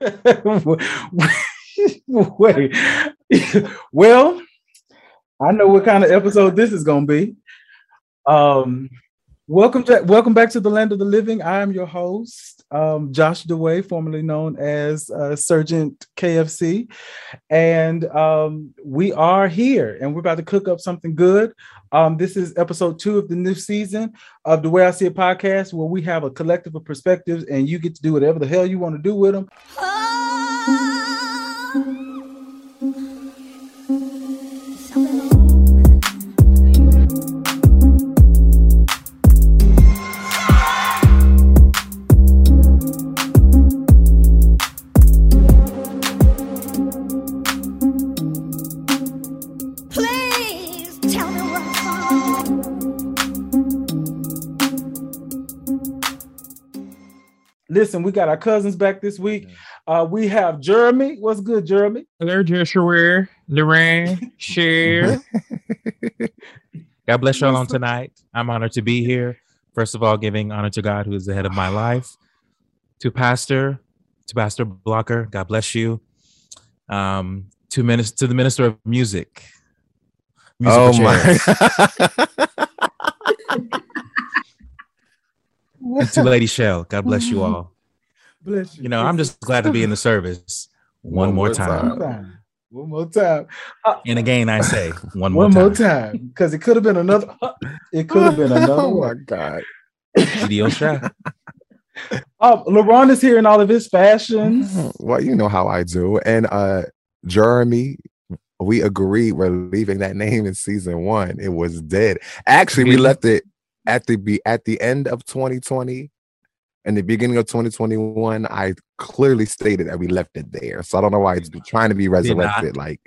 Wait. well, I know what kind of episode this is going to be. Um, welcome to welcome back to the land of the living. I am your host, um, Josh DeWay, formerly known as uh, Sergeant KFC, and um, we are here, and we're about to cook up something good. Um, this is episode two of the new season of the Way I See It podcast, where we have a collective of perspectives, and you get to do whatever the hell you want to do with them. Listen, we got our cousins back this week. Uh, we have Jeremy. What's good, Jeremy? Hello, Joshua, Lorraine, Cher. God bless y'all on tonight. I'm honored to be here. First of all, giving honor to God, who is the head of my life. To Pastor, to Pastor Blocker, God bless you. Um, to minister to the minister of music. Musical Oh chairs. my! And to Lady Shell, God bless you all. Bless you. You know, I'm just glad to be in the service one, One more more time. one more time. One more time. And again, I say one more One more time. time. Because it could have been another. It could have been another oh my one. god! Video shot. Uh, LaRon is here in all of his fashions. Well, you know how I do. And uh Jeremy, we agreed we're leaving that name in season one. It was dead. Actually, we left it at the be at the end of 2020 and the beginning of 2021. I clearly stated that we left it there. So I don't know why it's trying to be resurrected. Like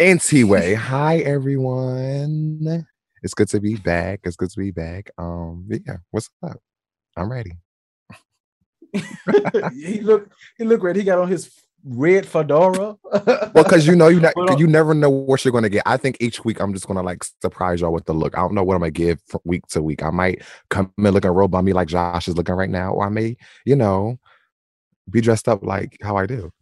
anyway, hi everyone. It's good to be back. It's good to be back. Um, yeah, what's up? I'm ready. he looked. He looked ready. He got on his red fedora. Well, because you know you not, uh, you never know what you're gonna get. I think each week I'm just gonna like surprise y'all with the look. I don't know what I'm gonna give from week to week. I might come in looking real bummy like Josh is looking right now, or I may, you know, be dressed up like how I do.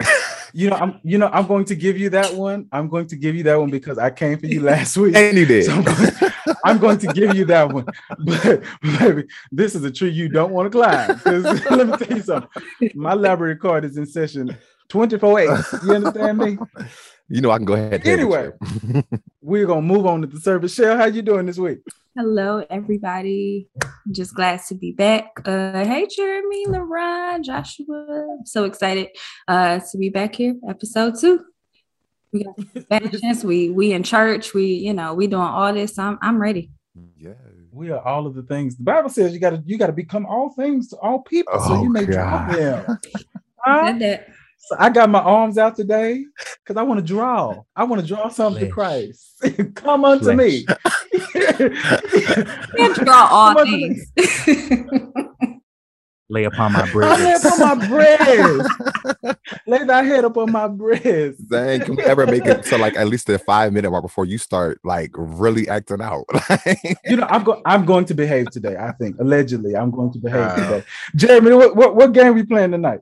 you know, I'm. You know, I'm going to give you that one. I'm going to give you that one because I came for you last week. And you did. So I'm, going, I'm going to give you that one. But baby, this is a tree you don't want to climb. let me tell you something. My library card is in session 24 8. You understand me? you know I can go ahead. Anyway. We're gonna move on to the service. Shell, how you doing this week? Hello, everybody. I'm just glad to be back. Uh, hey, Jeremy, LaRon, Joshua. I'm so excited uh, to be back here, episode two. We got fashions. We we in church. We you know we doing all this. I'm I'm ready. yeah. We are all of the things. The Bible says you gotta you gotta become all things to all people. so Oh, you may draw God. them. Huh? Said that. So I got my arms out today because I want to draw. I want to draw something to Christ. Come unto me. Can't draw all Come on to me. things. Lay upon my I lay breast. upon my breast. lay thy head upon my breast. Dang, can we ever make it to like at least a five minute mark before you start like really acting out? You know, I'm going. I'm going to behave today. I think allegedly, I'm going to behave Wow. today. Jeremy, what, what what game we playing tonight?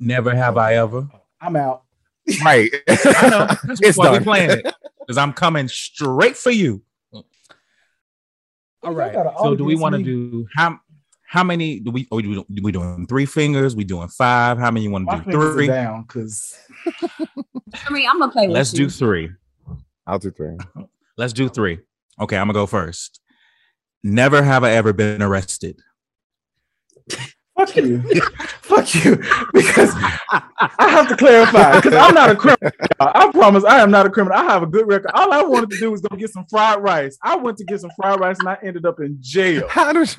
Never have I ever. I'm out. right. I know. That's It's why we done. playing it. Because I'm coming straight for you. All Y'all right. So do we want to do how how many do we oh, we do we doing three fingers? We doing five? How many you want to do? Three. down because I mean, I'm gonna play with Let's you. do three. I'll do three. Let's do three. Okay, I'm gonna go first. Never have I ever been arrested. Fuck you, fuck you, because I have to clarify because I'm not a criminal. I promise I am not a criminal. I have a good record. All I wanted to do was go get some fried rice. I went to get some fried rice and I ended up in jail. How does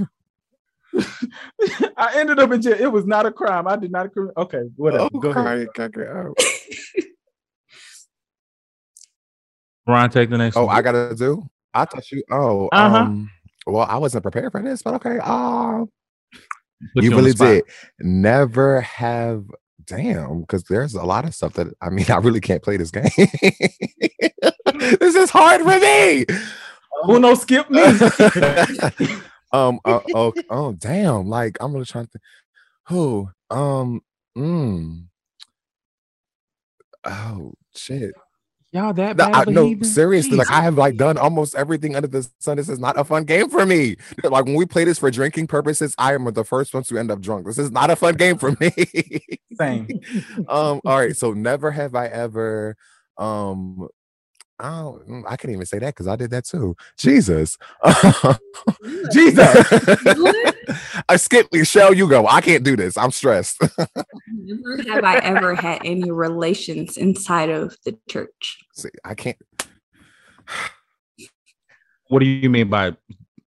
I ended up in jail. It was not a crime. I did not a crime. Okay, whatever. Oh, Go ahead. okay, okay. Ron, take the next Oh, one. I gotta do. I thought you. Oh, Uh-huh. um. Well, I wasn't prepared for this, but okay. Oh, Put you on really did. Never have. Damn, because there's a lot of stuff that I mean, I really can't play this game. this is hard for me. Who no skip me. um. Uh, oh. Oh. Damn. Like I'm really trying to. think. Who? Um. Mm. Oh shit. Y'all that No, bad I, of no, heathen? seriously. Like I have like done almost everything under the sun. This is not a fun game for me. Like when we play this for drinking purposes, I am the first one to end up drunk. This is not a fun game for me. Same. um. All right. So never have I ever. Um. I mm, I can't even say that because I did that too. Jesus. Jesus. I skipped Michelle. You go. I can't do this. I'm stressed. Never have I ever had any relations inside of the church. See, I can't. What do you mean by? Baby,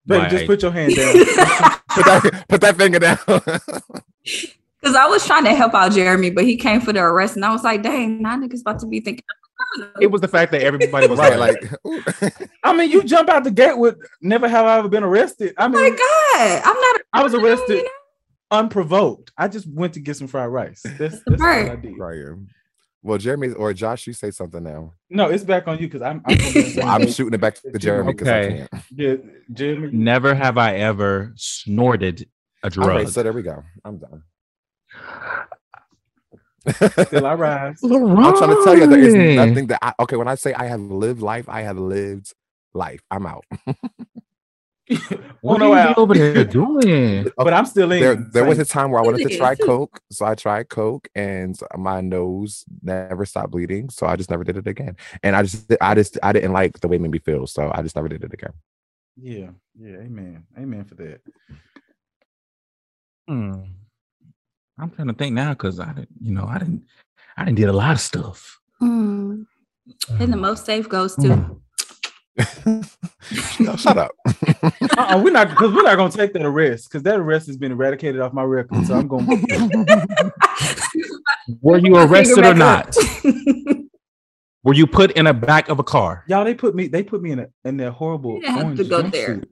by- just put your hand down. Put that, put that finger down. Because I was trying to help out Jeremy, but he came for the arrest, and I was like, "Dang, now niggas about to be thinking." It was the fact that everybody was right. like, Like. I mean, you jump out the gate with never have I ever been arrested. I Oh mean, my god, I'm not. I was arrested you know? unprovoked. I just went to get some fried rice. That's, that's all Right. I did. Ryan. Well, Jeremy or Josh, you say something now. No, it's back on you because I'm. I'm, Well, I'm shooting it back to Jeremy because Okay. I can't. yeah, Jeremy. never have I ever snorted a drug. right, so there we go. I'm done. Still I rise. I'm trying to tell you there is nothing that I okay. When I say I have lived life, I have lived life. I'm out. What Oh, no, are you over there doing? But I'm still in. There, there was a time where I wanted to try coke, so I tried coke, and my nose never stopped bleeding, so I just never did it again. And I just, I just, I didn't like the way it made me feel, so I just never did it again. Yeah, yeah. Amen. Amen for that. Hmm. I'm trying to think now because I didn't, you know, I didn't, I didn't did a lot of stuff. Mm. And the most safe goes to. No, shut up. Uh-uh, we're not because we're not gonna take that arrest because that arrest has been eradicated off my record. So I'm going. Were you arrested or not? Were you put in the back of a car? Y'all, they put me. They put me in a in their horrible You didn't have to go there.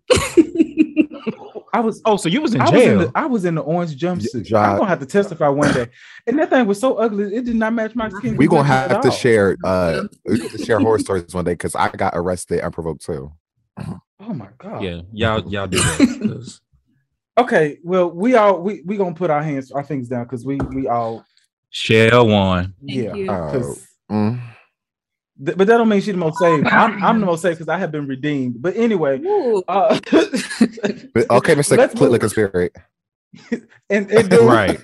Jumpsuit. I was. Oh, so you was in I was, in jail? the, I was in the orange jumpsuit. Ja- I'm gonna have to testify one day. And that thing was so ugly, it did not match my skin. we gonna have to all. share, uh, we to share horror stories one day because I got arrested unprovoked too. Oh my god. yeah, y'all, y'all do that. 'cause- Okay. Well, we all we we gonna put our hands our things down because we we all share one. Thank yeah. you. 'cause- Mm. Th- but that don't mean she's the most saved. I'm I'm the most saved because I have been redeemed. But anyway, uh, But, okay, Mr. Let's Clit move- Spirit. and, and dude, Right.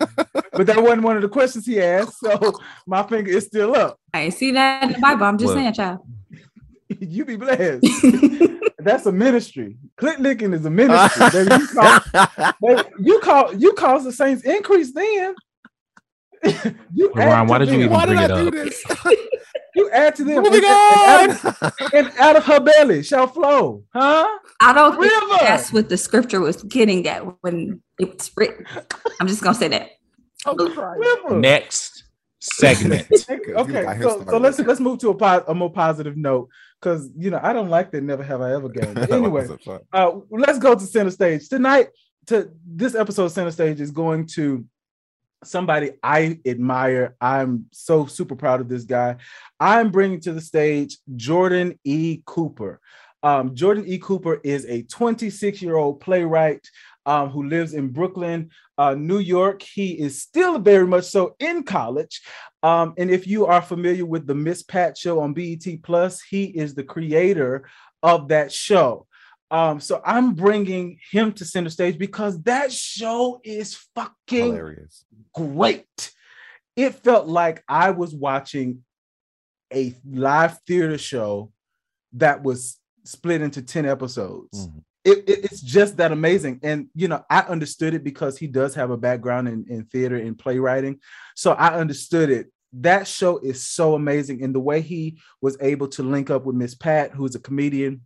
But that wasn't one of the questions he asked, so my finger is still up. I ain't see that in the Bible. I'm just Well, saying, child. you be blessed. That's a ministry. Clit licking is a ministry. baby. You, call, baby, you call you cause the saints increase then. you Ron, why did you even Why did bring I it do up? This? You add to them. Moving and, and out of, and out of her belly shall flow. Huh? I don't think River. that's what the scripture was getting at when it was written. I'm just gonna say that. River. Next segment. Okay, You got okay, him so, so let's let's move to a, po- a more positive note because you know I don't like that never have I ever game. But anyway, uh, let's go to center stage tonight. To this episode, of center stage is going to somebody I admire. I'm so super proud of this guy. I'm bringing to the stage Jordan E. Cooper. Um, Jordan E. Cooper is a 26 year old playwright um, who lives in Brooklyn, uh, New York. He is still very much so in college. Um, and if you are familiar with the Miss Pat show on BET Plus, he is the creator of that show. Um, so I'm bringing him to center stage because that show is fucking Hilarious. great. It felt like I was watching a live theater show that was split into 10 episodes. Mhm. It, it- it's just that amazing. And, you know, I understood it because he does have a background in, in theater and playwriting. So I understood it. That show is so amazing. And the way he was able to link up with Miss Pat, who's a comedian,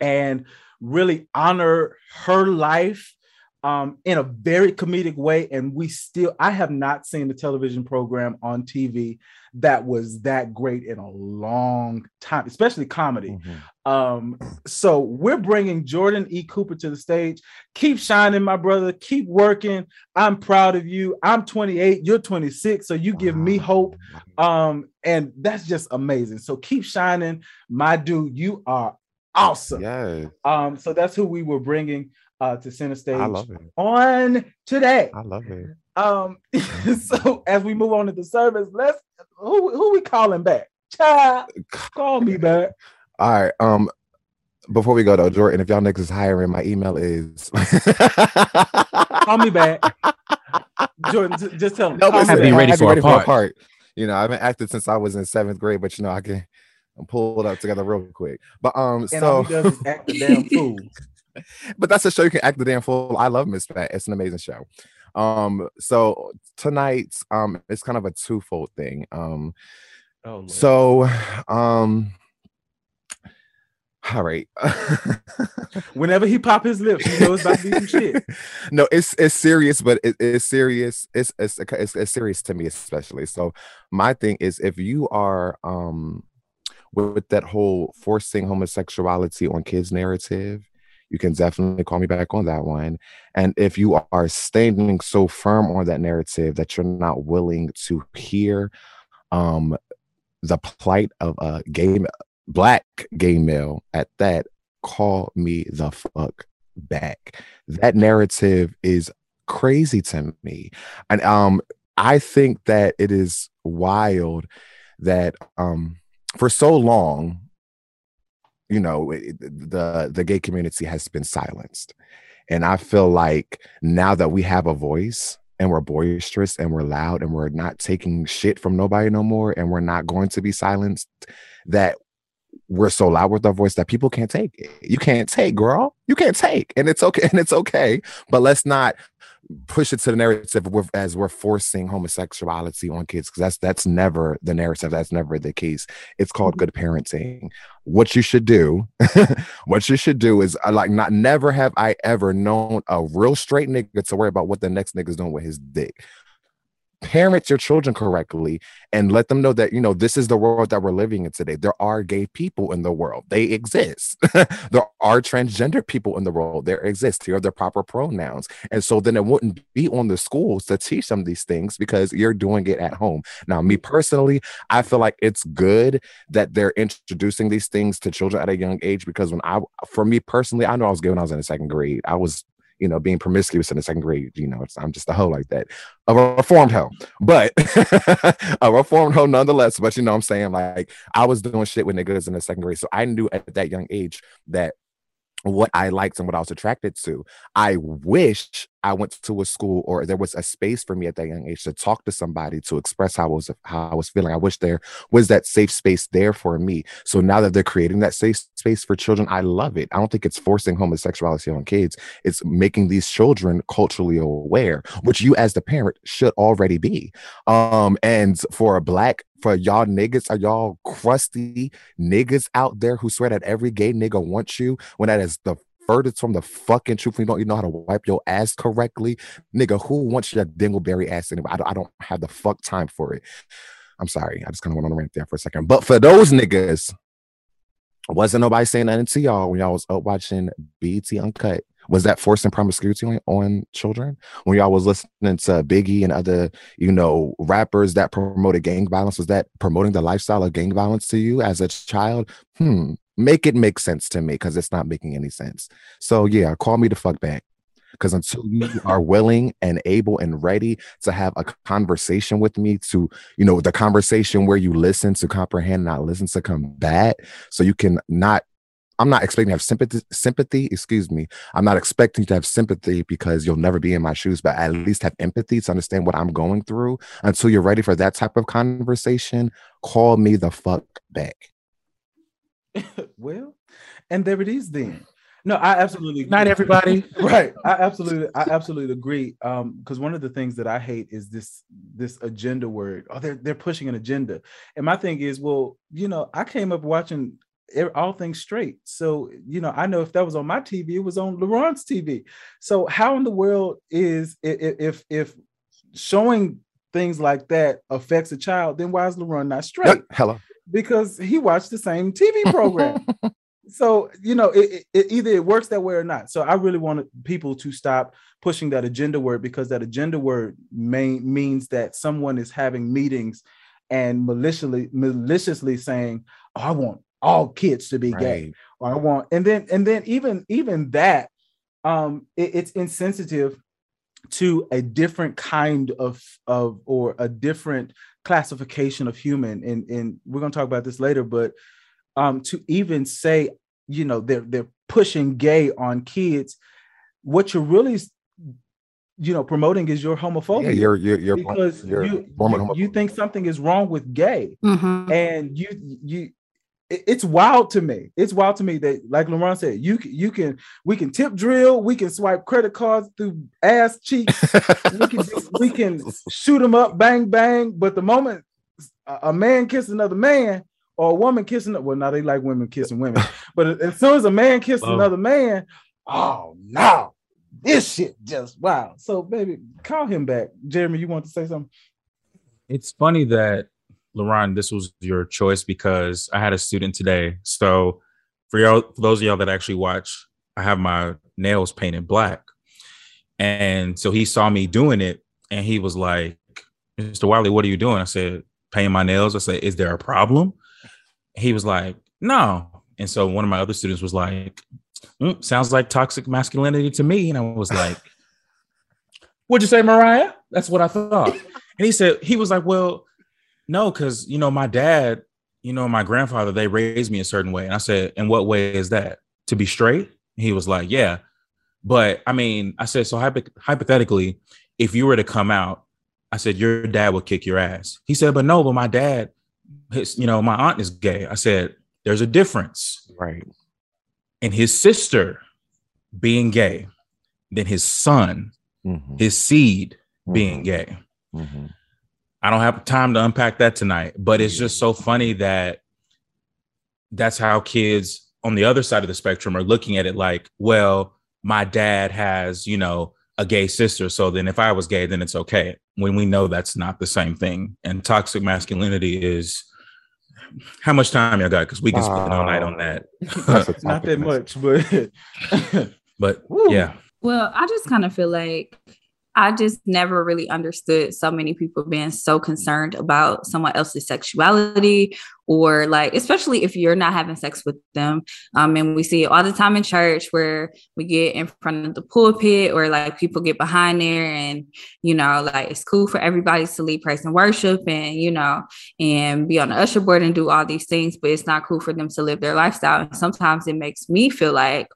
and really honor her life um, in a very comedic way. And we still, I have not seen a television program on TV that was that great in a long time, especially comedy. Mhm. Um, so we're bringing Jordan E. Cooper to the stage. Keep shining, my brother. Keep working. I'm proud of you. I'm 28, you're 26, so you give me hope. Um, and that's just amazing. So keep shining, my dude. You are awesome. Yeah, Um, so that's who we were bringing uh to center stage I love it. on today. I love it. Um, so as we move on to the service, let's who who we calling back? Child, call me back. All right. Um, before we go though, Jordan, if y'all niggas is hiring, my email is. Call me back. Jordan, just tell him. No, call but me Have back. be ready for a part. You know, I haven't acted since I was in seventh grade, but you know, I can pull it up together real quick. But um, And so he act the damn fool. but that's a show you can act the damn fool. I love Miss Pat. It's an amazing show. Um, so tonight, um, it's kind of a twofold thing. Um, Oh, Lord. so um, all right. whenever he pop his lips, you know it's about to be some shit. no, it's it's serious, but it, it's serious. It's, it's it's it's serious to me, especially. So my thing is, if you are um with, that whole forcing homosexuality on kids narrative, you can definitely call me back on that one. And if you are standing so firm on that narrative that you're not willing to hear um the plight of a gay black gay male at that, call me the fuck back. That narrative is crazy to me. And um I think that it is wild that um for so long you know it- the the gay community has been silenced. And I feel like now that we have a voice and we're boisterous and we're loud and we're not taking shit from nobody no more and we're not going to be silenced that we're so loud with our voice that people can't take it. You can't take, girl. You can't take. And it's okay. And it's okay. But let's not push it to the narrative as we're forcing homosexuality on kids because that's that's never the narrative. That's never the case. It's called good parenting. What you should do, what you should do is uh, like not never have I ever known a real straight nigga to worry about what the next nigga's doing with his dick. Parent your children correctly and let them know that you know this is the world that we're living in today. There are gay people in the world. They exist. there are transgender people in the world. There exist. Here are their proper pronouns. And so then it wouldn't be on the schools to teach them these things because you're doing it at home. Now, me personally, I feel like it's good that they're introducing these things to children at a young age because when I, for me personally, I know I was gay when I was in the second grade. I was, you know, being promiscuous in the second grade. You know, it's, I'm just a hoe like that, a reformed hoe, but a reformed hoe nonetheless. But you know, I'm saying like I was doing shit with niggas in the second grade, so I knew at that young age that what I liked and what I was attracted to. I wish I went to a school or there was a space for me at that young age to talk to somebody to express how I was how I was feeling. I wish there was that safe space there for me. So now that they're creating that safe space for children, I love it. I don't think it's forcing homosexuality on kids. It's making these children culturally aware, which you as the parent should already be. Um, and for a black for y'all niggas, are y'all crusty niggas out there who swear that every gay nigga wants you when that is the furthest from the fucking truth. You don't you know how to wipe your ass correctly, nigga. Who wants your dingleberry ass anyway? I don't, I don't have the fuck time for it. I'm sorry. I just kind of went on a rant there for a second. But for those niggas, wasn't nobody saying nothing to y'all when y'all was up watching BET Uncut. Was that forcing promiscuity on, on children? When y'all was listening to Biggie and other, you know, rappers that promoted gang violence, was that promoting the lifestyle of gang violence to you as a child? Hmm. Make it make sense to me because it's not making any sense. So yeah, call me the fuck back. Because until you are willing and able and ready to have a conversation with me, to you know, the conversation where you listen to comprehend, not listen to combat, so you can not I'm not expecting to have sympathy, sympathy, excuse me. I'm not expecting to have sympathy because you'll never be in my shoes, but at least have empathy to understand what I'm going through. Until you're ready for that type of conversation, call me the fuck back. well, and there it is then. No, I absolutely Not everybody. right. I absolutely, I absolutely agree. Um, because one of the things that I hate is this this agenda word. Oh, they're they're pushing an agenda. And my thing is, well, you know, I came up watching all things straight. So, you know, I know if that was on my TV, it was on LaRon's TV. So how in the world is i- i- if if showing things like that affects a child, then why is LaRon not straight? Hello. Because he watched the same TV program. so you know, it, it, it- either it works that way or not. So I really wanted people to stop pushing that agenda word because that agenda word may, means that someone is having meetings and maliciously maliciously saying, oh, "I want all kids to be gay." Or I want, and then and then even even that, um, it- it's insensitive to a different kind of of or a different classification of human and and we're going to talk about this later but um to even say you know they're they're pushing gay on kids what you're really you know promoting is your homophobia Yeah, you're you're you're, because you're you, you, you think something is wrong with gay Mhm. and you you it- it's wild to me. It's wild to me that like LaRon said you can you can we can tip drill we can swipe credit cards through ass cheeks we can do- we can shoot them up bang bang but the moment a, a man kisses another man or a woman kissing well now they like women kissing women but as soon as a man kisses Whoa. another man oh no this shit just wow so baby call him back. Jeremy you want to say something? It's funny that LaRon, this was your choice because I had a student today. So for y'all, for those of y'all that actually watch, I have my nails painted black. And so he saw me doing it and he was like, Mr. Wiley, what are you doing? I said, painting my nails. I said, is there a problem? He was like, no. And so one of my other students was like, "Mm, sounds like toxic masculinity to me. And I was like, what'd you say, Mariah? That's what I thought. And he said, he was like, well, no, because, you know, my dad, you know, my grandfather, they raised me a certain way. And I said, in what way is that? To be straight? He was like, yeah. But I mean, I said, so hypo- hypothetically, if you were to come out, I said, your dad would kick your ass. He said, but no, but my dad, his, you know, my aunt is gay. I said, there's a difference right. And his sister being gay then his son, Mhm, his seed being mhm, gay. mhm. I don't have time to unpack that tonight, but it's just so funny that that's how kids on the other side of the spectrum are looking at it like, well, my dad has, you know, a gay sister. So then if I was gay, then it's okay. When we know that's not the same thing. And toxic masculinity is how much time y'all got? Because we can spend all night on that. Not that much but But Woo. yeah, Well, I just kind of feel like I just never really understood so many people being so concerned about someone else's sexuality or like especially if you're not having sex with them. Um and we see it all the time in church where we get in front of the pulpit or like people get behind there and you know like it's cool for everybody to lead praise and worship and you know and be on the usher board and do all these things but it's not cool for them to live their lifestyle and sometimes it makes me feel like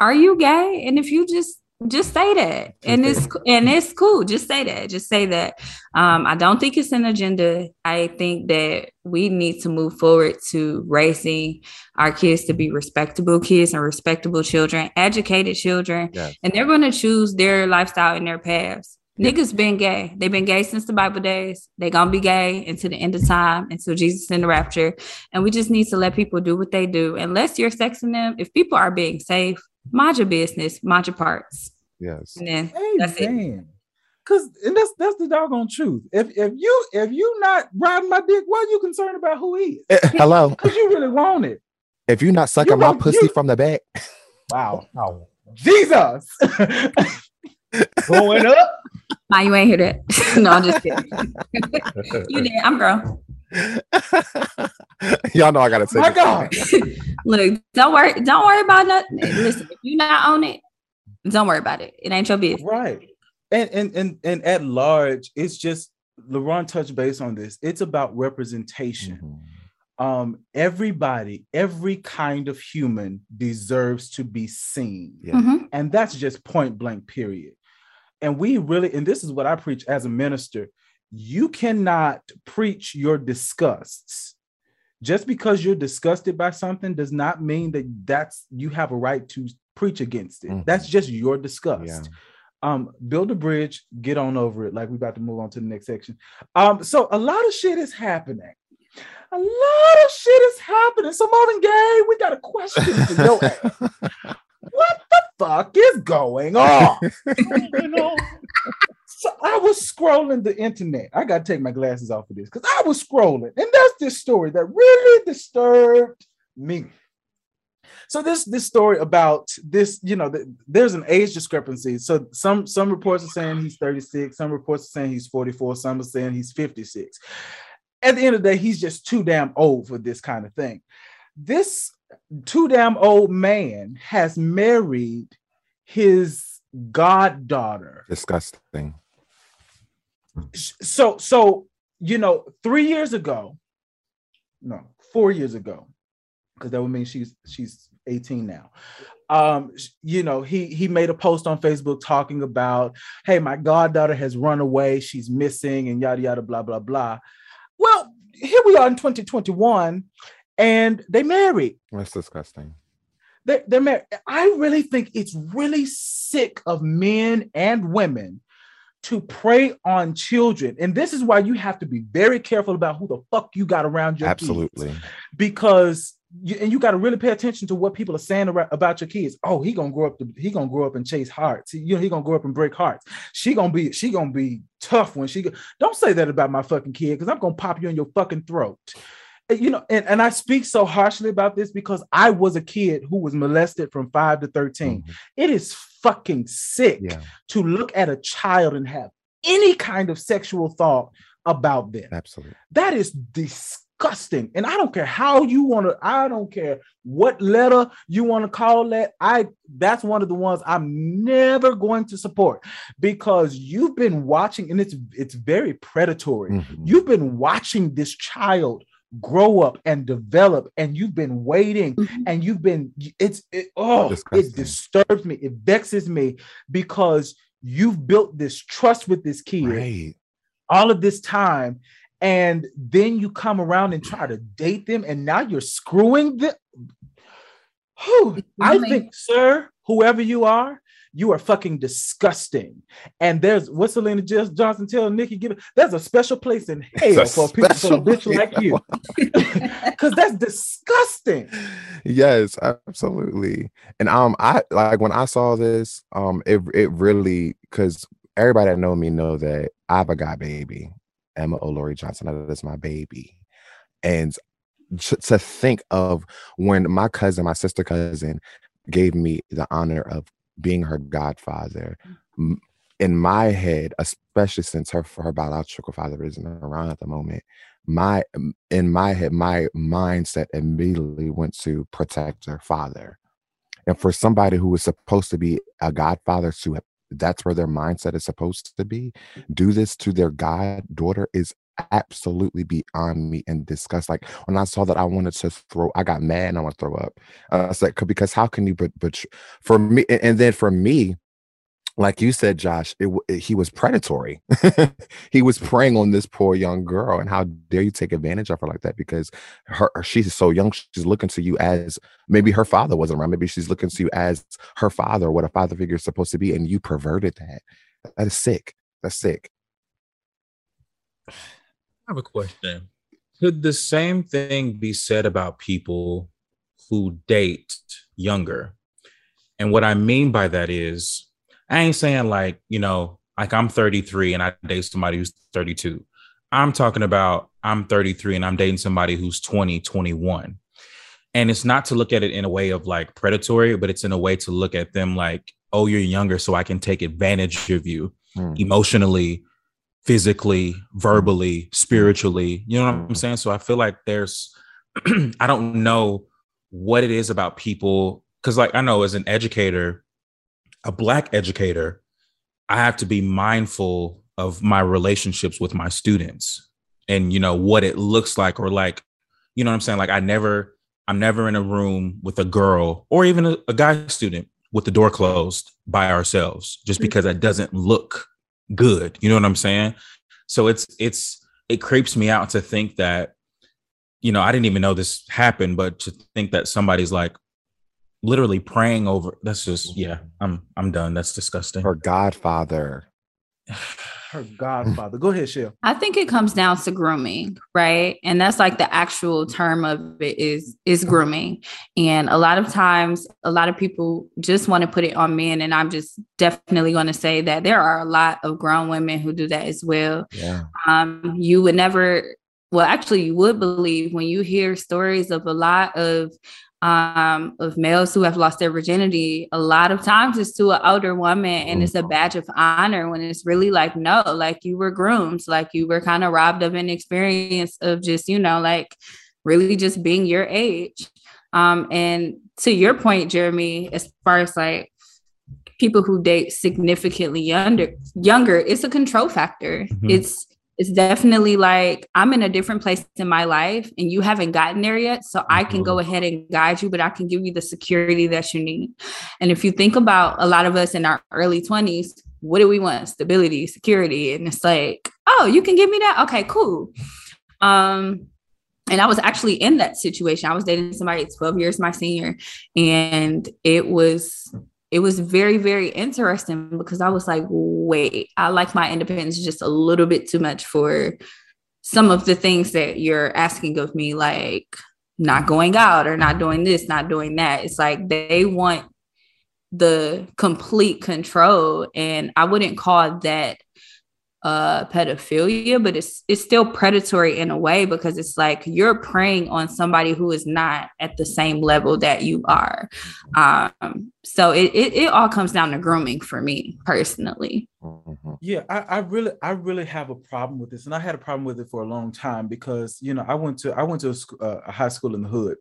are you gay? And if you just just say that, and it's and it's cool. Just say that. Just say that. Um, I don't think it's an agenda. I think that we need to move forward to raising our kids to be respectable kids and respectable children, educated children, Yes. and they're going to choose their lifestyle and their paths. Niggas been gay. They've been gay since the Bible days. They gonna be gay until the end of time, until Jesus in the rapture. And we just need to let people do what they do. Unless you're sexing them, if people are being safe, mind your business, mind your parts. Yes. And then hey That's it. because and that's that's the doggone truth if if you if you not riding my dick why are you concerned about who he is Eh, Hello. because you really want it If you're not sucking You my pussy you- from the back, wow oh jesus going up nah, you ain't hear that. no, I'm just kidding. you did. I'm grown. y'all know I gotta say. my it. god Look, don't worry. Don't worry about nothing. Listen, if you not on it, don't worry about it. It ain't your business. right and and and and at large it's just LaRon touched base on this it's about representation Mhm. um everybody every kind of human deserves to be seen Yeah. Mhm. and that's just point blank period and we really and this is what i preach as a minister you cannot preach your disgusts just because you're disgusted by something does not mean that that's you have a right to preach against it. Mhm. that's just your disgust. Yeah. um build a bridge get on over it like we're about to move on to the next section. Um so a lot of shit is happening. A lot of shit is happening. So marvin gaye we got a question for your ass. what the fuck is going on? You know so i was scrolling the internet. I gotta take my glasses off of this because i was scrolling and that's this story that really disturbed me so this this story about this you know th- there's an age discrepancy so some some reports are saying he's 36 some reports are saying he's 44 some are saying he's 56 at the end of the day he's just too damn old for this kind of thing this too damn old man has married his goddaughter. Disgusting. So so you know, three years ago, no, four years ago, because that would mean she's she's 18 now. Um, you know, he he made a post on Facebook talking about, hey, my goddaughter has run away, she's missing, and yada yada blah blah blah. Well, here we are in 2021, and they married. That's disgusting. They, they're married. I really think it's really sick of men and women to prey on children. And this is why you have to be very careful about who the fuck you got around your kids Absolutely. because you, and you got to really pay attention to what people are saying about your kids. Oh, he gonna grow up. To, he gonna grow up and chase hearts. He, you know, he gonna grow up and break hearts. She gonna be. She gonna be tough when she. Go, don't say that about my fucking kid because I'm gonna pop you in your fucking throat. You know, and, and I speak so harshly about this because I was a kid who was molested from five to 13. Mhm. It is fucking sick Yeah, to look at a child and have any kind of sexual thought about them. absolutely. That is disgusting. And I don't care how you want to, I don't care what letter you want to call that. I that's one of the ones I'm never going to support because you've been watching, and it's it's very predatory. Mhm. You've been watching this child grow up and develop, and you've been waiting Mhm. and you've been it's it, oh Disgusting. it disturbs me it vexes me because you've built this trust with this kid Right. all of this time and then you come around and try to date them and now you're screwing them Whew. i think sir whoever you are you are fucking disgusting. And there's what selena johnson? Tell nikki give it there's a special place in hell a for people for a bitch like you. Because that's disgusting. Yes, absolutely. And um, I like when I saw this, um, it it really because everybody that know me know that I have a guy baby, Emma O'Lori Johnson. That is my baby, and to think of when my cousin, my sister cousin, gave me the honor of being her godfather. Mm-hmm. In my head, especially since her her biological father isn't around at the moment, my in my head, my mindset immediately went to protect her father. And for somebody who is supposed to be a godfather to that's where their mindset is supposed to be, mm-hmm. do this to their goddaughter is absolutely beyond me and disgust. Like when I saw that, I wanted to throw. I got mad and I want to throw up. Uh, it's like 'cause- because how can you? But but for me, and, and then for me, like you said, Josh, it, it- he was predatory. he was preying on this poor young girl, and how dare you take advantage of her like that? Because her she's so young, she's looking to you as maybe her father wasn't around. Maybe she's looking to you as her father, what a father figure is supposed to be, and you perverted that. That is sick. That's sick. I have a question. Could the same thing be said about people who date younger? And what I mean by that is, I ain't saying like, you know, like I'm 33 and I date somebody who's 32. I'm talking about I'm 33 and I'm dating somebody who's 20, 21. And it's not to look at it in a way of like predatory, but it's in a way to look at them like, oh, you're younger, so I can take advantage of you Hmm. emotionally, physically, verbally, spiritually. You know what I'm Mhm. saying? So I feel like there's, I don't know what it is about people. Cause like I know as an educator, a Black educator, I have to be mindful of my relationships with my students and, you know, what it looks like or like, you know what I'm saying? Like I never, I'm never in a room with a girl or even a, a guy student with the door closed by ourselves just because that doesn't look good. You know what I'm saying? So it's it's it creeps me out to think that, you know, I didn't even know this happened, but to think that somebody's like literally praying over that's just yeah, I'm I'm done. That's disgusting. Her godfather. Her godfather. Go ahead, Shell. I think it comes down to grooming, right? And that's like the actual term of it is is grooming. And a lot of times a lot of people just want to put it on men and I'm just definitely going to say that there are a lot of grown women who do that as well. Yeah. Um you would never well actually you would believe when you hear stories of a lot of um, of males who have lost their virginity, a lot of times it's to an older woman and it's a badge of honor when it's really like, no, like you were groomed, like you were kind of robbed of an experience of just, you know, like really just being your age. Um, and to your point, Jeremy, as far as like people who date significantly younger younger it's a control factor Mhm. it's it's definitely like i'm in a different place in my life and you haven't gotten there yet so i can go ahead and guide you but i can give you the security that you need. And if you think about a lot of us in our early 20s what do we want? Stability security and it's like oh you can give me that? Okay cool. Um and I was actually in that situation. I was dating somebody 12 years my senior, and it was it was very very interesting because I was like, wait, I like my independence just a little bit too much for some of the things that you're asking of me, like not going out or not doing this, not doing that. It's like they want the complete control, and I wouldn't call that uh pedophilia but it's it's still predatory in a way because it's like you're preying on somebody who is not at the same level that you are um so it it, it all comes down to grooming for me personally Mhm. Yeah, I, I really, I really have a problem with this, and I had a problem with it for a long time because you know I went to I went to a, sc- uh, a high school in the hood,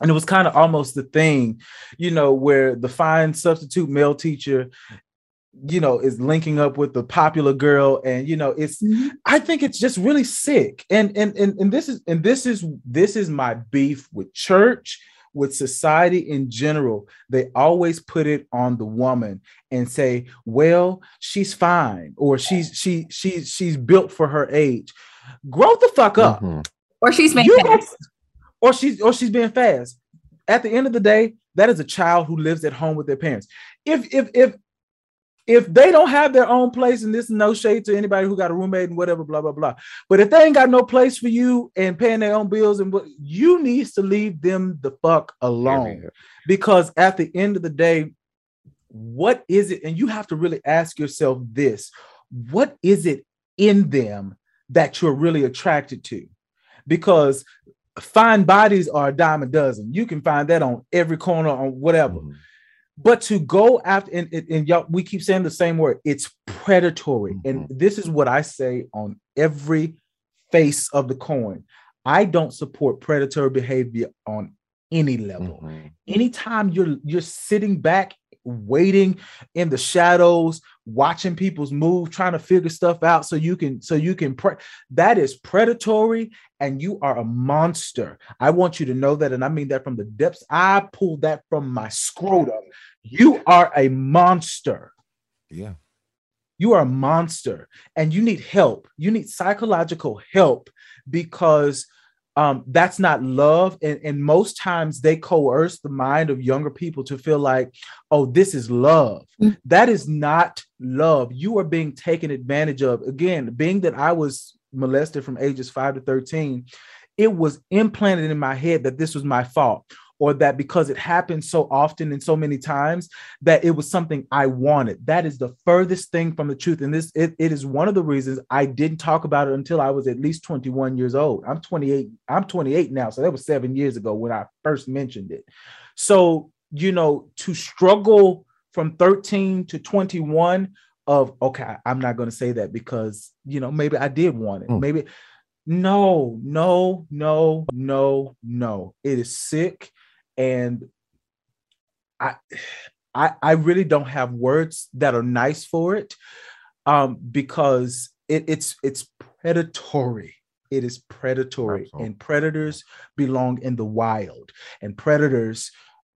and it was kind of almost the thing, you know, where the fine substitute male teacher, you know, is linking up with the popular girl, and you know, it's I think it's just really sick. And and and and this is and this is this is my beef with church, with society in general. They always put it on the woman and say, "Well, she's fine," or "She's she she she's built for her age." Grow the fuck up. Mhm. or she's You making or she's or she's being fast. At the end of the day, that is a child who lives at home with their parents. If if if if they don't have their own place, and this is no shade to anybody who got a roommate and whatever, blah blah blah. But if they ain't got no place for you and paying their own bills and what you needs to leave them the fuck alone because at the end of the day, what is it? And you have to really ask yourself this: what is it in them that you're really attracted to? Because fine bodies are a dime a dozen. You can find that on every corner on whatever. Mhm. But to go after and, and, and y'all, we keep saying the same word. It's predatory, and this is what I say on every face of the coin. I don't support predatory behavior on any level Mhm. anytime you're you're sitting back waiting in the shadows watching people's move trying to figure stuff out so you can so you can pre- that is predatory and you are a monster. I want you to know that and i mean that from the depths. I pulled that from my scrotum. You are a monster. Yeah. you are a monster and you need help. You need psychological help because um, that's not love. And, and most times they coerce the mind of younger people to feel like oh this is love. Mm. that is not love. You are being taken advantage of. Again being that i was molested from ages 5 to 13 it was implanted in my head that this was my fault or that because it happened so often and so many times that it was something I wanted. That is the furthest thing from the truth. And this it, it is one of the reasons I didn't talk about it until I was at least 21 years old. I'm 28, I'm 28 now. So that was seven years ago when I first mentioned it. So, you know, to struggle from 13 to 21 of okay, I'm not going to say that because you know, maybe I did want it. Mm. Maybe no, no, no, no, no. It is sick. And I I I really don't have words that are nice for it. Um, because it, it's it's predatory. It is predatory, Absolutely. and predators belong in the wild, and predators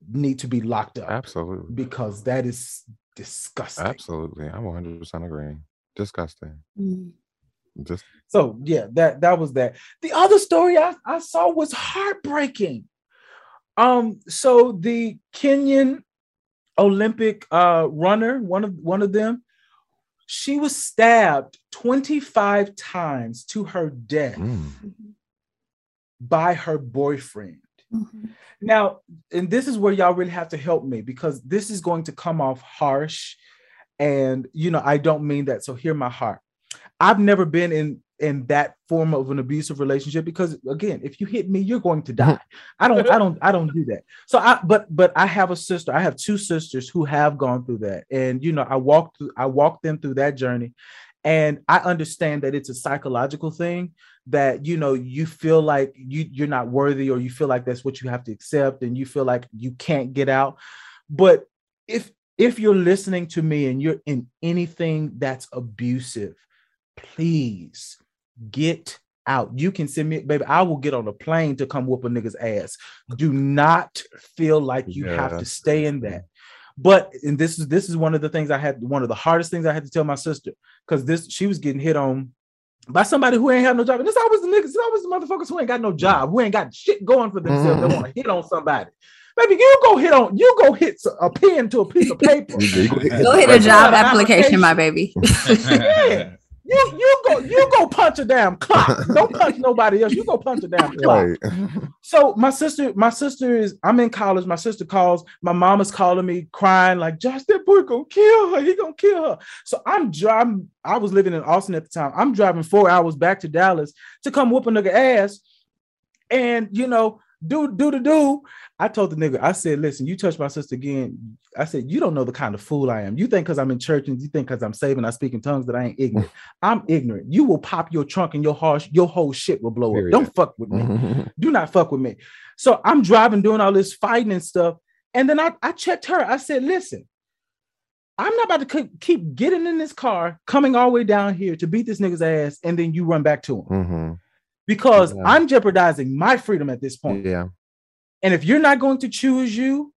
need to be locked up Absolutely. because that is disgusting. Absolutely. I'm 100% agreeing. Disgusting. Mm. Just So yeah, that that was that. The other story I, I saw was heartbreaking. Um, so the Kenyan Olympic uh runner, one of one of them, she was stabbed 25 times to her death mm, by her boyfriend. Mhm. Now, and this is where y'all really have to help me because this is going to come off harsh. And you know, I don't mean that. So hear my heart. I've never been in in that form of an abusive relationship because again, if you hit me, you're going to die. I don't, I don't, I don't do that. So I but but I have a sister, I have two sisters who have gone through that. And you know, I walked through, I walked them through that journey. And I understand that it's a psychological thing that you know you feel like you you're not worthy or you feel like that's what you have to accept and you feel like you can't get out but if if you're listening to me and you're in anything that's abusive, please get out. You can send me, baby. I will get on a plane to come whoop a nigga's ass. Do not feel like you have to stay in that. But and this is this is one of the things I had one of the hardest things I had to tell my sister because this she was getting hit on by somebody who ain't have no job. And it's always the niggas, it's always the motherfuckers who ain't got no job, who ain't got shit going for themselves. They want to hit on somebody. Baby, you go hit on, you go hit a pen to a piece of paper. You- you go hit- a job Right. application, my baby. Yeah. You you go you go punch a damn clock. Don't punch nobody else. You go punch a damn clock. Right. So my sister, my sister is. I'm in college. My sister calls. My mom is calling me, crying like, "Josh, that boy gonna kill her. He gonna kill her." So I'm driving. I was living in Austin at the time. I'm driving four hours back to Dallas to come whoop a nigga ass, and you know, do do the do. I told the nigga, I said, "Listen, you touch my sister again." I said, "You don't know the kind of fool I am. You think because I'm in church and you think because I'm saving, I speak in tongues that I ain't ignorant. I'm ignorant. You will pop your trunk and your harsh, your whole shit will blow Period. up. Don't fuck with me." do not fuck with me. So I'm driving, doing all this fighting and stuff. And then I, I checked her. I said, listen, I'm not about to keep getting in this car, coming all the way down here to beat this nigga's ass, and then you run back to him Mhm. Because Yeah. I'm jeopardizing my freedom at this point. Yeah. And if you're not going to choose you,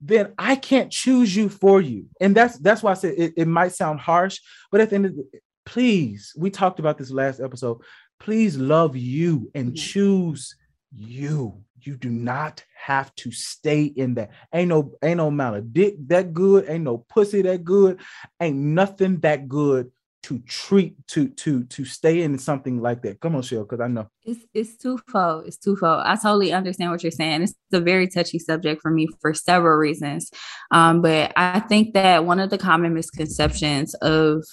then I can't choose you for you. And that's that's why I said it, it might sound harsh, but at the end of the please, we talked about this last episode. Please love you and choose you. You do not have to stay in that. Ain't no ain't no amount of dick that good, ain't no pussy that good, ain't nothing that good to treat to to to stay in something like that. Come on, Shell, because I know. It's it's twofold. It's twofold. I totally understand what you're saying. It's a very touchy subject for me for several reasons. Um, but I think that one of the common misconceptions of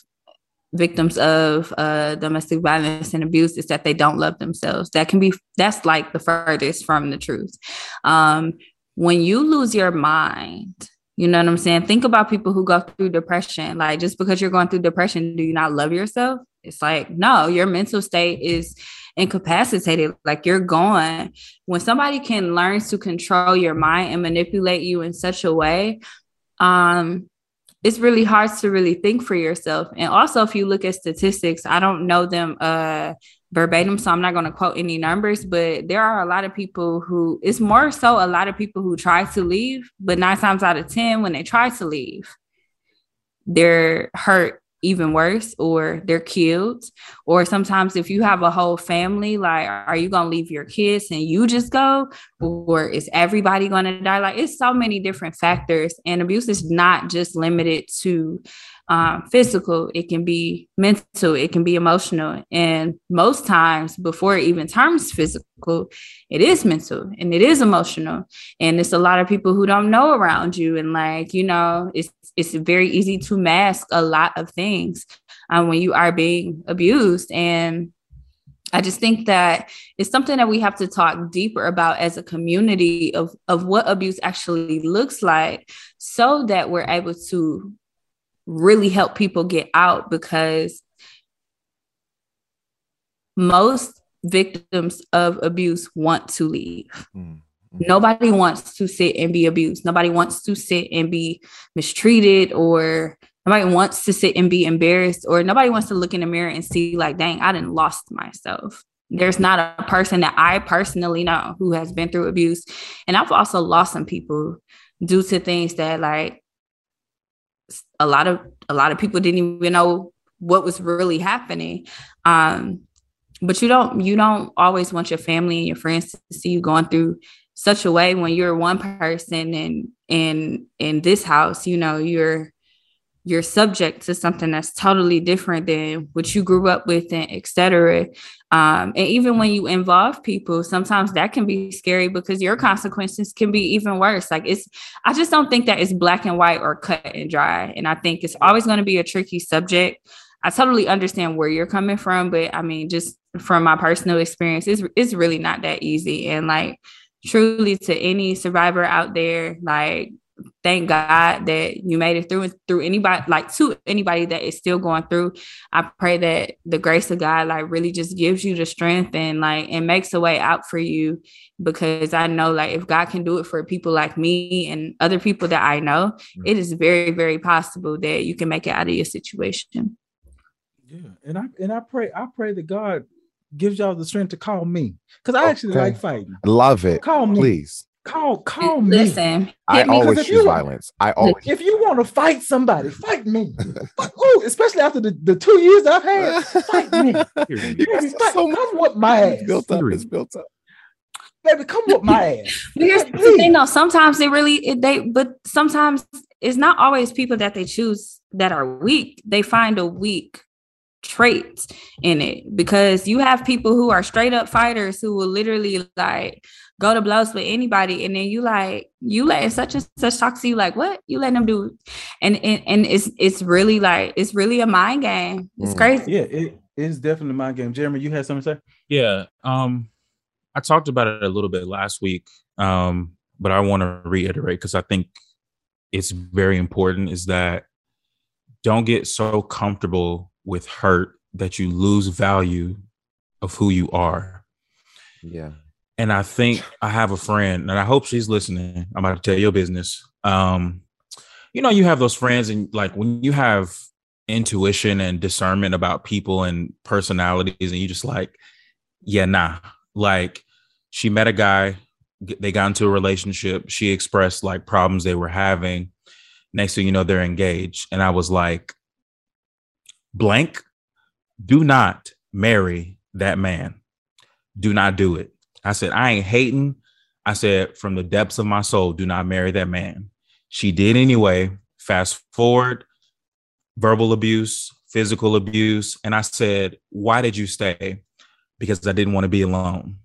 victims of uh, domestic violence and abuse is that they don't love themselves. That can be that's like the furthest from the truth. Um, when you lose your mind, you know what I'm saying? Think about people who go through depression. Like just because you're going through depression, do you not love yourself? It's like, no, your mental state is incapacitated. Like you're gone. When somebody can learn to control your mind and manipulate you in such a way, um, it's really hard to really think for yourself. And also, if you look at statistics, I don't know them uh, verbatim, so I'm not going to quote any numbers, but there are a lot of people who, it's more so a lot of people who try to leave, but nine times out of 10, when they try to leave, they're hurt even worse or they're killed. Or sometimes if you have a whole family like are you going to leave your kids and you just go? Or is everybody going to die? Like it's so many different factors and abuse is not just limited to um, physical it can be mental it can be emotional. And most times before it even turns physical it is mental and it is emotional. And it's a lot of people who don't know around you. And like you know it's it's very easy to mask a lot of things um, when you are being abused. And I just think that it's something that we have to talk deeper about as a community of, of what abuse actually looks like so that we're able to really help people get out because most victims of abuse want to leave. Mm. Nobody wants to sit and be abused. Nobody wants to sit and be mistreated or nobody wants to sit and be embarrassed or nobody wants to look in the mirror and see like, dang, I didn't lost myself. There's not a person that I personally know who has been through abuse. And I've also lost some people due to things that like a lot of a lot of people didn't even know what was really happening. Um, but you don't you don't always want your family and your friends to see you going through such a way when you're one person and in in this house you know you're you're subject to something that's totally different than what you grew up with and etc um, and even when you involve people sometimes that can be scary because your consequences can be even worse. Like it's i just don't think that it's black and white or cut and dry. And i think it's always going to be a tricky subject. I totally understand where you're coming from but i mean just from my personal experience it's, it's really not that easy. And like truly to any survivor out there like thank God that you made it through and through anybody like to anybody that is still going through. I pray that the grace of God like really just gives you the strength and like and makes a way out for you because I know like if God can do it for people like me and other people that I know, Mm. it is very very possible that you can make it out of your situation. Yeah, and I and I pray I pray that God gives y'all the strength to call me because I actually Okay. like fighting. Love it. Call me, Please. Call call me. Listen, I me always choose violence. I always. If you want to fight somebody, fight me. Fight- oh, especially after the, the two years I've had, fight me. You guys Baby, fight- so much come with my ass, it's built up. It's built up. baby. Come with my ass. But here's the thing though, sometimes they really it, they but sometimes it's not always people that they choose that are weak. They find a weak trait in it because you have people who are straight up fighters who will literally like go to blows with anybody and then you like you letting such and such talk to you like what you letting them do and and, and it's it's really like it's really a mind game it's Mm. crazy Yeah, it is definitely a mind game. Jeremy, you had something to say? Yeah. Um, I talked about it a little bit last week. Um, but I want to reiterate because I think it's very important is that don't get so comfortable with hurt that you lose value of who you are. Yeah. And I think I have a friend, and I hope she's listening. I'm about to tell your business. Um, you know, you have those friends, and like when you have intuition and discernment about people and personalities, and you just like, yeah, nah. Like she met a guy, they got into a relationship. She expressed like problems they were having. Next thing you know, they're engaged. And I was like, blank, do not marry that man. Do not do it. I said, I ain't hating. I said, from the depths of my soul, do not marry that man. She did anyway. Fast forward, verbal abuse, physical abuse. And I said, Why did you stay? Because I didn't want to be alone.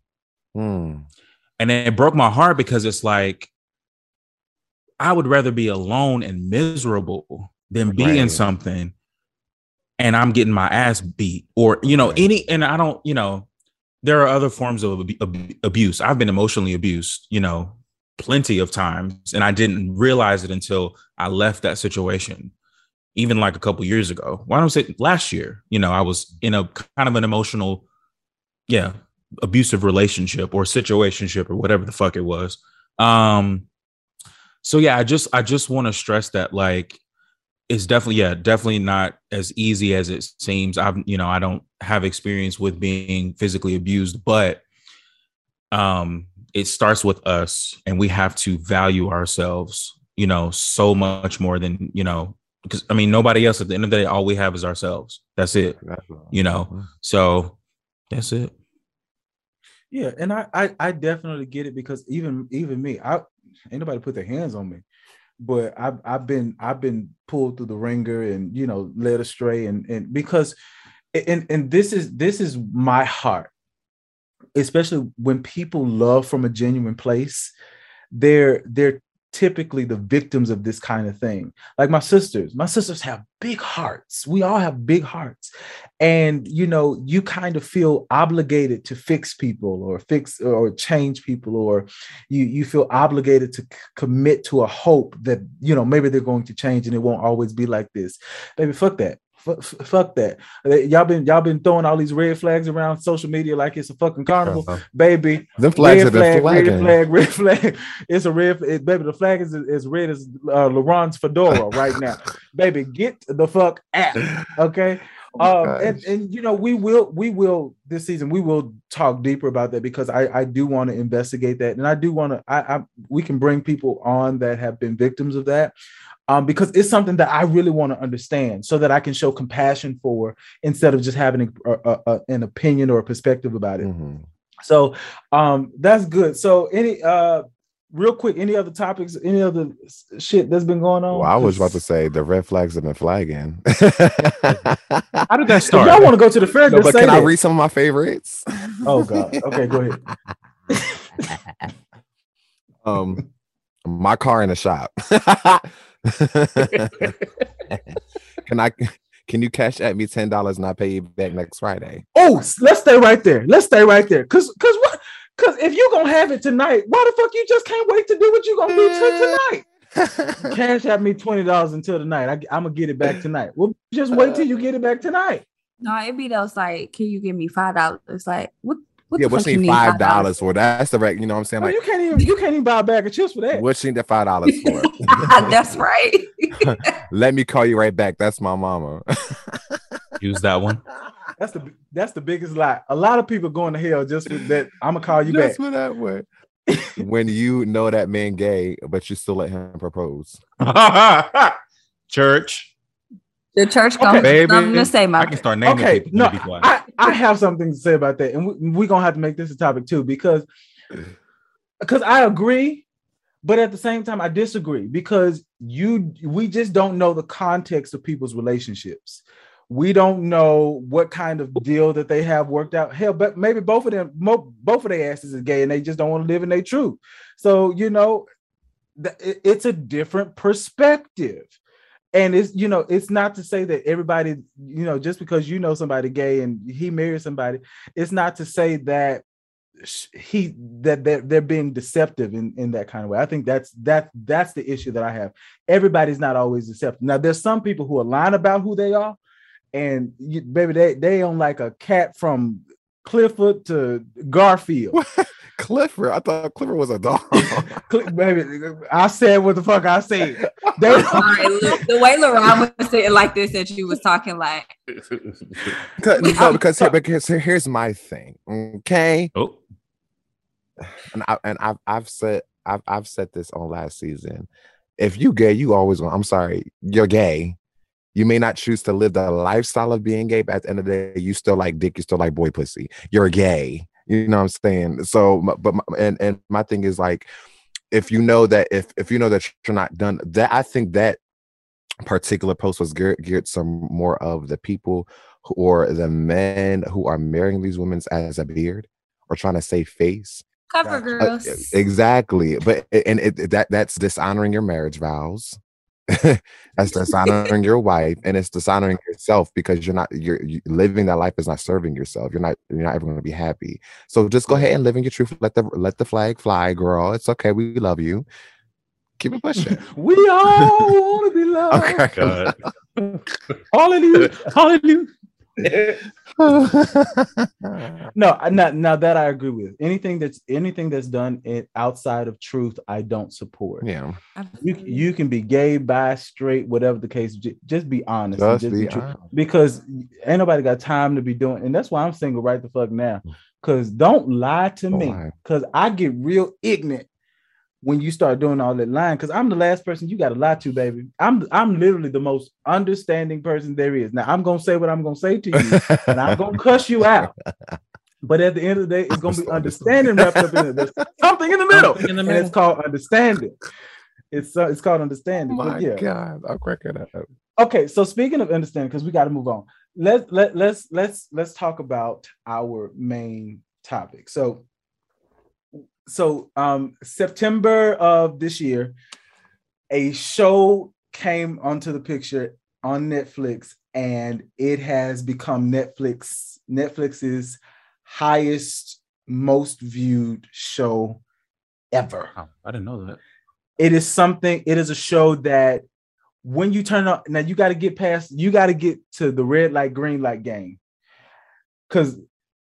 Mm. And it broke my heart because it's like, I would rather be alone and miserable than be in something and I'm getting my ass beat or, you know, Right. any, and I don't, you know, there are other forms of ab- ab- abuse. I've been emotionally abused, you know, plenty of times. And I didn't realize it until I left that situation, even like a couple years ago. Why don't I say last year? You know, I was in a kind of an emotional, yeah, abusive relationship or situationship or whatever the fuck it was. Um, so yeah, I just I just want to stress that like it's definitely yeah definitely not as easy as it seems. I've you know I don't have experience with being physically abused, but um, it starts with us, and we have to value ourselves, you know, so much more than you know because I mean nobody else at the end of the day all we have is ourselves. That's it. You know. So that's it. Yeah, and I, I I definitely get it because even even me, I ain't nobody put their hands on me, but I've I've been I've been pulled through the ringer and you know led astray and and because and and this is this is my heart, especially when people love from a genuine place, they're they're typically the victims of this kind of thing. Like my sisters, my sisters have big hearts. We all have big hearts and you know you kind of feel obligated to fix people or fix or change people or you you feel obligated to c- commit to a hope that you know maybe they're going to change and it won't always be like this baby fuck that F- fuck that y'all been y'all been throwing all these red flags around social media like it's a fucking carnival Uh, baby them flags red flag, red flag, red flag. It's a red, it, baby. The flag is as red as uh, LeBron's fedora right now, baby. Get the fuck out, okay? Oh um, and and you know we will we will this season we will talk deeper about that because I I do want to investigate that and I do want to I, I we can bring people on that have been victims of that um because it's something that I really want to understand so that I can show compassion for instead of just having a, a, a- an opinion or a perspective about it. Mhm. So um that's good. So any uh real quick, any other topics, any other shit that's been going on? Well, I was about to say the red flags have been flagging. How did that If start? y'all want to go to the fair, no, just but say can I read some of my favorites? Oh god. Okay, go ahead. um, my car in the shop. can I? Can you cash at me ten dollars and I pay you back next Friday? Oh, let's stay right there. Let's stay right there. Cause cause what? Cause if you gonna have it tonight, why the fuck you just can't wait to do what you gonna do to tonight? Mm. cash at me twenty dollars until tonight. I, am gonna get it back tonight. Well, just wait till you get it back tonight. No, it'd be those like, can you give me five dollars? Like, what? what yeah, what's fuck you need need five $5 for? That's the right. You know what I'm saying? Oh, Like, you can't even you can't even buy a bag of chips for that. what's she need that five dollars for? That's right. Let me call you right back. That's my mama. Use that one. That's the that's the biggest lie. A lot of people going to hell just with that. I'm gonna call you back. Just for that way. when you know that man gay, but you still let him propose. Church. the church Okay, comes baby. something to say, my I can start naming Okay, people. no, to be quiet. I, I have something to say about that, and we're we gonna have to make this a topic too because because I agree, but at the same time I disagree because you we just don't know the context of people's relationships. We don't know what kind of deal that they have worked out. Hell, but maybe both of them, both of their asses is gay, and they just don't want to live in their truth. So you know, it's a different perspective and it's you know it's not to say that everybody you know just because you know somebody gay and he married somebody it's not to say that he that they're, they're being deceptive in in that kind of way i think that's that that's the issue that i have everybody's not always deceptive now there's some people who are lying about who they are and you, baby they they on like a cat from clifford to garfield Clifford, I thought Clifford was a dog. Cl- baby i said what the fuck i said they Sorry, look, the way LaRon was sitting like this and she was talking like, because, no, because, here- because here- here's my thing. Okay. Oh, and I and I've I've said I've I've said this on last season. If you gay, you always want. I'm sorry, you're gay. You may not choose to live the lifestyle of being gay, but at the end of the day, you still like dick. You still like boy pussy. You're gay. You know what I'm saying? So, but my- and and my thing is like, if you know that if if you know that you're not done, that I think that particular post was geared, geared some more of the people who, or the men who are marrying these women as a beard or trying to save face cover Gotcha. uh, girls. exactly but and it that that's dishonoring your marriage vows that's dishonoring your wife and it's dishonoring yourself because you're not you're you, living that life is not serving yourself. You're not you're not ever going to be happy. So just go ahead and live in your truth. Let the let the flag fly girl. It's okay. We love you. Keep it pushing. We all want to be loved. Okay. God. hallelujah. Hallelujah No, I- now, now that I agree with anything that's anything that's done it outside of truth, I don't support. yeah You you can be gay, bi, straight, whatever the case. j- Just be honest. just just be be true. honest. Because ain't nobody got time to be doing, and that's why I'm single right the fuck now. Cause don't lie to Don't me. lie. Cause I get real ignorant when you start doing all that lying. Cause I'm the last person you got to lie to, baby. I'm I'm literally the most understanding person there is. Now I'm gonna say what I'm gonna say to you and I'm gonna cuss you out. But at the end of the day, it's gonna be understanding wrapped up in it. There's something in the middle, in the and middle. it's called understanding. It's uh, it's called understanding. oh my yeah. god i'll crack it up Okay, so speaking of understanding, because we got to move on. Let's let let's let's let's talk about our main topic. So so um September of this year, a show came onto the picture on Netflix, and it has become Netflix Netflix's highest, most viewed show ever. I didn't know that. It is something, it is a show that when you turn on now, you got to get past, you got to get to the red light, green light game. Cause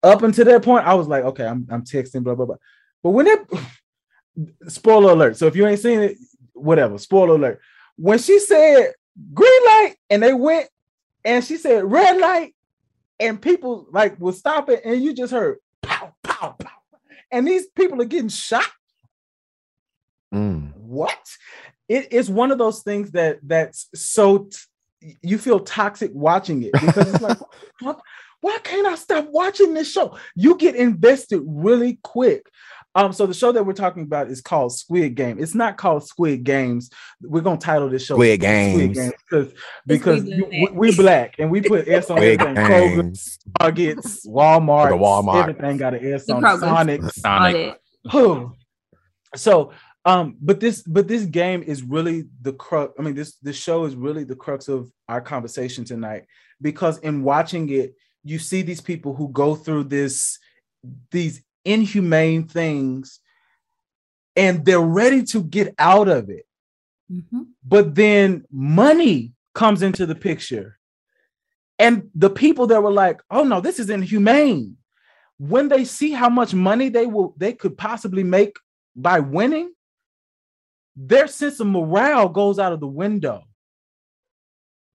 up until that point, I was like, okay, I'm I'm texting, blah, blah, blah. But when it spoiler alert. So if you ain't seen it, whatever, spoiler alert. When she said green light and they went and she said red light, and people like will stop it, and you just heard pow, pow, pow. And these people are getting shot Mm. what it is one of those things that that's so t- you feel toxic watching it because it's like what, why can't i stop watching this show you get invested really quick um so the show that we're talking about is called squid game it's not called squid games we're gonna title this show Squid Games. because because we you- we, black. black and we put s on Squid everything Kroger, Games. Targets, Walmart, The Walmart. everything got an S The on Kroger's. Sonic. Sonic. Oh. so um but this but this game is really the crux i mean this this show is really the crux of our conversation tonight because in watching it you see these people who go through this these inhumane things and they're ready to get out of it. Mhm. but then money comes into the picture. And the people that were like oh no this is inhumane. When they see how much money they will they could possibly make by winning their sense of morale goes out of the window.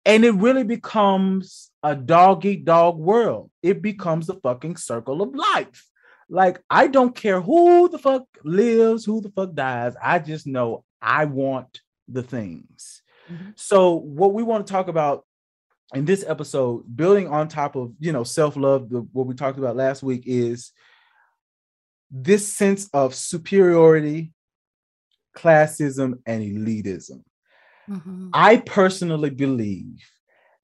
And it really becomes a dog eat dog world. It becomes the fucking circle of life like i don't care who the fuck lives who the fuck dies i just know i want the things Mhm. so what we want to talk about in this episode building on top of you know self-love the, what we talked about last week is this sense of superiority classism and elitism Mhm. i personally believe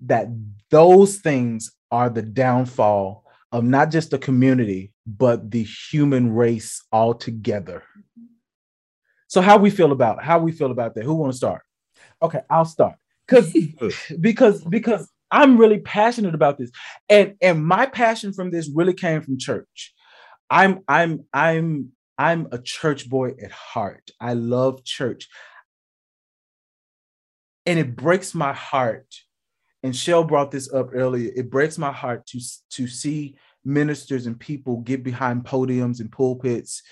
that those things are the downfall of not just the community but the human race altogether. So how we feel about how we feel about that? Who want to start? Okay i'll start. Because because because i'm really passionate about this. And and my passion from this really came from church. I'm i'm i'm i'm a church boy at heart. I love church. And it breaks my heart and shell brought this up earlier. It breaks my heart to to see ministers and people get behind podiums and pulpits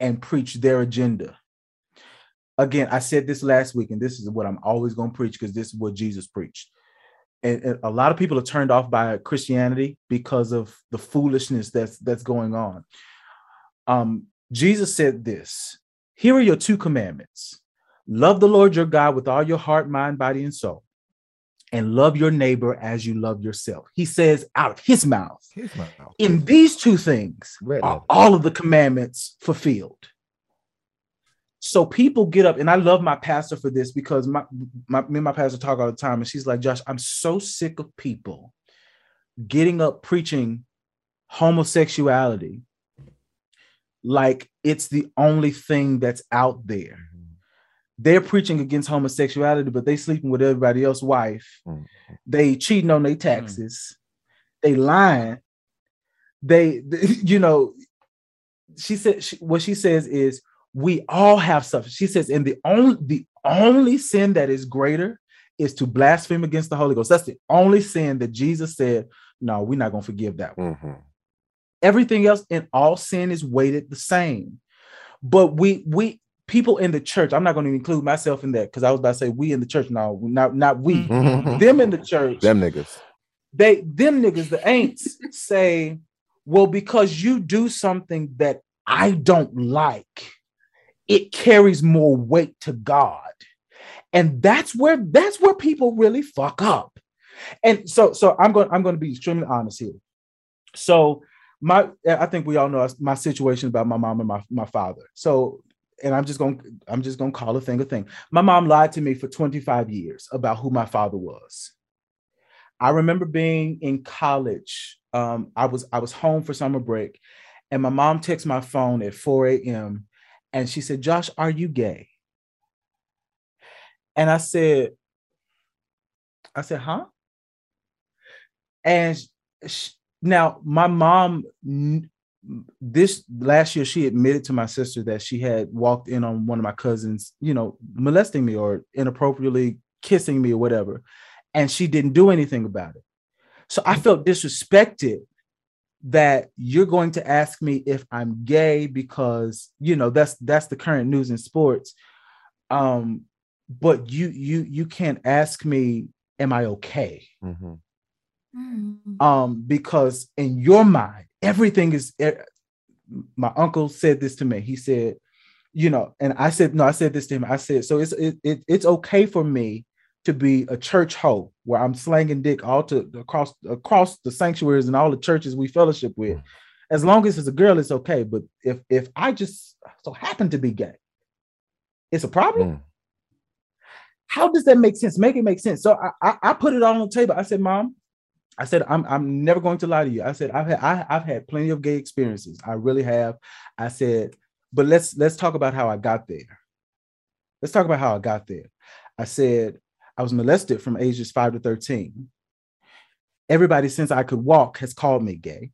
and preach their agenda. Again i said this last week and this is what i'm always going to preach because this is what jesus preached. And, and a lot of people are turned off by christianity because of the foolishness that's that's going on. Um jesus said this here are your two commandments. Love the lord your god with all your heart mind body and soul and love your neighbor as you love yourself he says out of his mouth my mouth. in these two things are all of the commandments fulfilled. So people get up, and I love my pastor for this because my, my me and my pastor talk all the time, and she's like, Josh, I'm so sick of people getting up preaching homosexuality like it's the only thing that's out there. They're preaching against homosexuality, but they sleeping with everybody else's wife. Mhm. They cheating on their taxes. They lying. They, you know, she said she, what she says is we all have stuff. She says, and the only the only sin that is greater is to blaspheme against the Holy Ghost. That's the only sin that Jesus said, no, we're not gonna forgive that one. Mhm. Everything else in all sin is weighted the same. But we we people in the church, I'm not going to include myself in that because I was about to say we in the church. No, not not we. Mhm. Them in the church, Them niggas. they them niggas, the ain'ts say, well, because you do something that I don't like, it carries more weight to God. And that's where that's where people really fuck up. And so so I'm going I'm going to be extremely honest here. So my I think we all know my situation about my mom and my, my father. So and I'm just to I'm just to call a thing a thing. My mom lied to me for 25 years about who my father was. I remember being in college. Um, I was I was home for summer break, and my mom texts my phone at 4 a.m. and she said, "Josh, are you gay?" And I said, "I said, huh?" And sh- now my mom, this last year, she admitted to my sister that she had walked in on one of my cousins, you know, molesting me or inappropriately kissing me or whatever and she didn't do anything about it. So I felt disrespected that you're going to ask me if I'm gay because you know that's that's the current news in sports. Um, but you you you can't ask me, am I okay? Mhm. Mhm. Um, because in your mind, everything is eh, my uncle said this to me. He said, you know, and I said, no, I said this to him. I said, so it's it, it it's okay for me to be a church hoe where I'm slanging dick all to across across the sanctuaries and all the churches we fellowship with. Mm. As long as it's a girl, it's okay. But if if I just so happen to be gay, it's a problem. Mm. How does that make sense? Make it make sense. So I, I I put it all on the table. I said, Mom, I said I'm I'm never going to lie to you. I said I've had I, I've had plenty of gay experiences. I really have. I said, but let's let's talk about how I got there. Let's talk about how I got there. I said I was molested from ages five to 13. Everybody since I could walk has called me gay.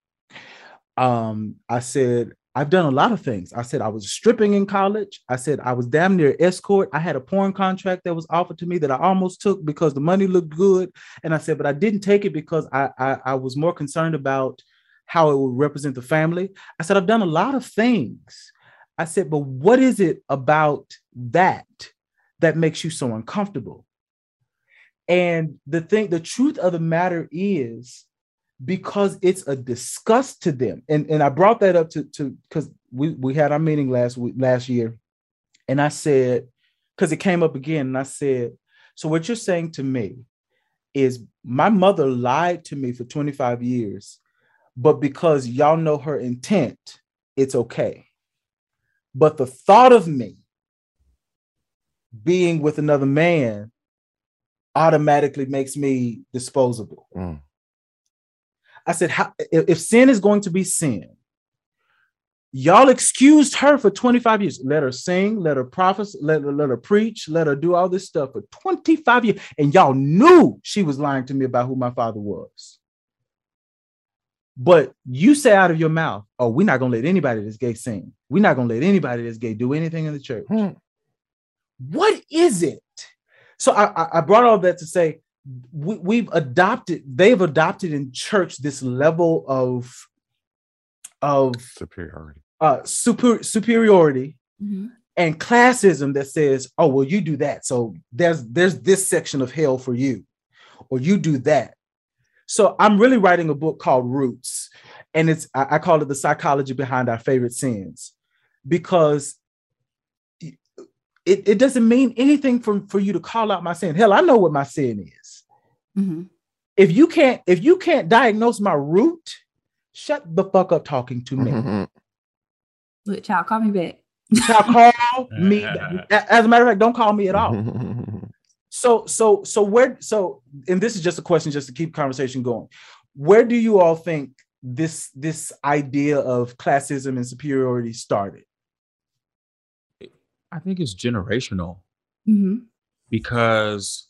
Um, I said I've done a lot of things. I said I was stripping in college. I said I was damn near escort. I had a porn contract that was offered to me that I almost took because the money looked good. And I said, but I didn't take it because I, I, I was more concerned about how it would represent the family. I said, I've done a lot of things. I said, but what is it about that that makes you so uncomfortable? And the thing, the truth of the matter is, because it's a disgust to them. And, and I brought that up to to because we, we had our meeting last week last year, and I said, because it came up again, and I said, so what you're saying to me is my mother lied to me for 25 years, but because y'all know her intent, it's okay. But the thought of me being with another man automatically makes me disposable. Mm. I said, how, if, if sin is going to be sin, y'all excused her for 25 years. Let her sing, let her prophesy, let, her- let her preach, let her do all this stuff for 25 years. And y'all knew she was lying to me about who my father was. But you say out of your mouth, oh, we're not going to let anybody that's gay sing. We're not going to let anybody that's gay do anything in the church. Hmm. What is it? So I, I- I brought all that to say we, we've adopted, they've adopted in church this level of of Superiority. uh super superiority Mhm. and classism that says, oh, well, you do that. So there's there's this section of hell for you, or you do that. So I'm really writing a book called Roots, and it's I, I call it the psychology behind our favorite sins, because it, it it doesn't mean anything for, for you to call out my sin. Hell, I know what my sin is. Mhm. If you can't, if you can't diagnose my root, shut the fuck up talking to me. Mhm. Look, child, call me back. Shall call me. As a matter of fact, don't call me at all. So, so, so where? So, and this is just a question, just to keep conversation going. Where do you all think this this idea of classism and superiority started? I think it's generational Mhm. because,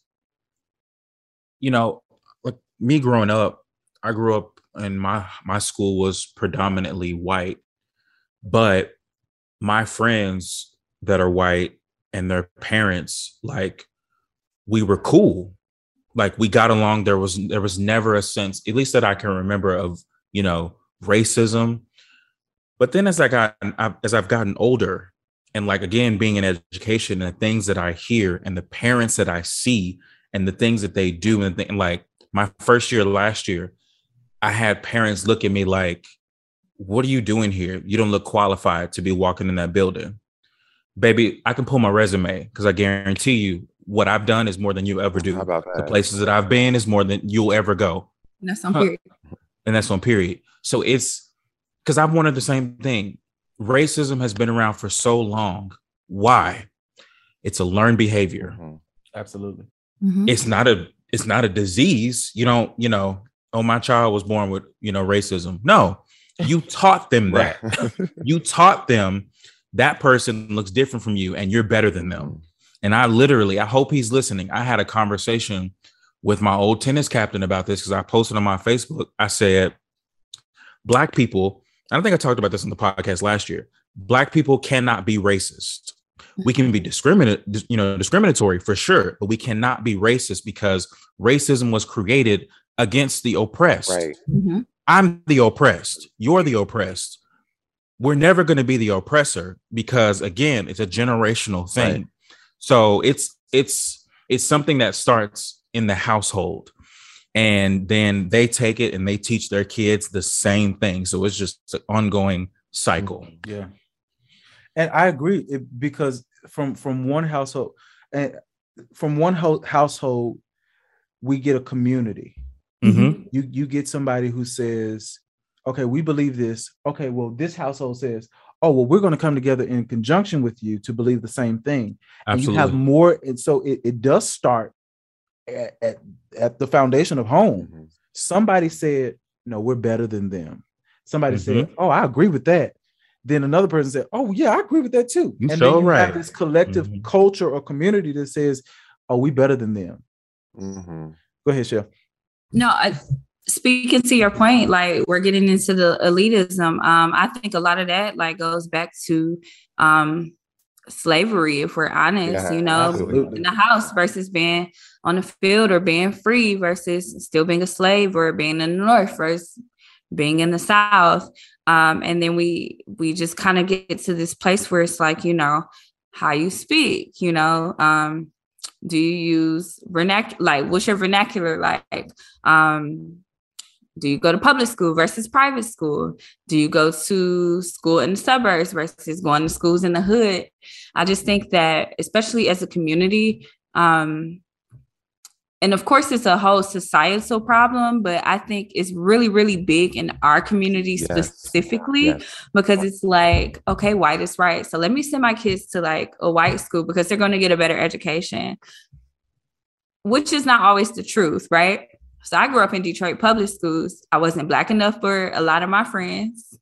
you know, like me growing up, I grew up and my my school was predominantly white, but my friends that are white and their parents, like, we were cool. Like we got along. There was there was never a sense, at least that I can remember, of you know racism. But then as I got as I've gotten older, and like again being in education and the things that I hear and the parents that I see and the things that they do and, th- and like my first year last year, I had parents look at me like, "What are you doing here? You don't look qualified to be walking in that building." Baby, I can pull my resume because I guarantee you what I've done is more than you ever do How about the places that I've been is more than you'll ever go. And that's on Huh. period. And that's on period. So it's because I've wanted the same thing. Racism has been around for so long. Why? It's a learned behavior. Mhm. Absolutely. Mhm. It's not a it's not a disease. You don't, you know, oh, my child was born with, you know, racism. No, you taught them that. You taught them that person looks different from you and you're better than them. And I literally, I hope he's listening. I had a conversation with my old tennis captain about this because I posted on my Facebook. I said, Black people, I don't think I talked about this on the podcast last year. Black people cannot be racist. We can be discriminate, you know, discriminatory for sure, but we cannot be racist because racism was created against the oppressed. right. Mhm. I'm the oppressed. You're the oppressed. We're never going to be the oppressor because again, it's a generational thing. Right. So it's it's it's something that starts in the household and then they take it and they teach their kids the same thing. So it's just an ongoing cycle. Yeah. And I agree because from from one household and from one ho- household we get a community. Mhm. You you get somebody who says, "Okay, we believe this." Okay, well this household says, "Oh, well we're going to come together in conjunction with you to believe the same thing." And you have more and so it, it does start at, at at the foundation of home. Mhm. Somebody said, "No, we're better than them." Somebody said, Mm-hmm. "Oh, I agree with that." Then another person said, "Oh, yeah, I agree with that too." You and so then you right. have this collective Mhm. culture or community that says, "Oh, we better than them." Mhm. Go ahead, Chef. No, I, speaking to your point, like we're getting into the elitism. Um, I think a lot of that like goes back to um slavery, if we're honest, Yeah, you know, absolutely. in the house versus being on the field or being free versus still being a slave or being in the north versus being in the south. Um, and then we we just kind of get to this place where it's like, you know, how you speak, you know, um, do you use vernacular like what's your vernacular like? Um, do you go to public school versus private school? Do you go to school in the suburbs versus going to schools in the hood? I just think that, especially as a community, um, and of course, it's a whole societal problem, but I think it's really, really big in our community Yes. specifically Yes. because it's like, okay, white is right. So let me send my kids to like a white school because they're going to get a better education, which is not always the truth, right? So I grew up in Detroit public schools. I wasn't black enough for a lot of my friends.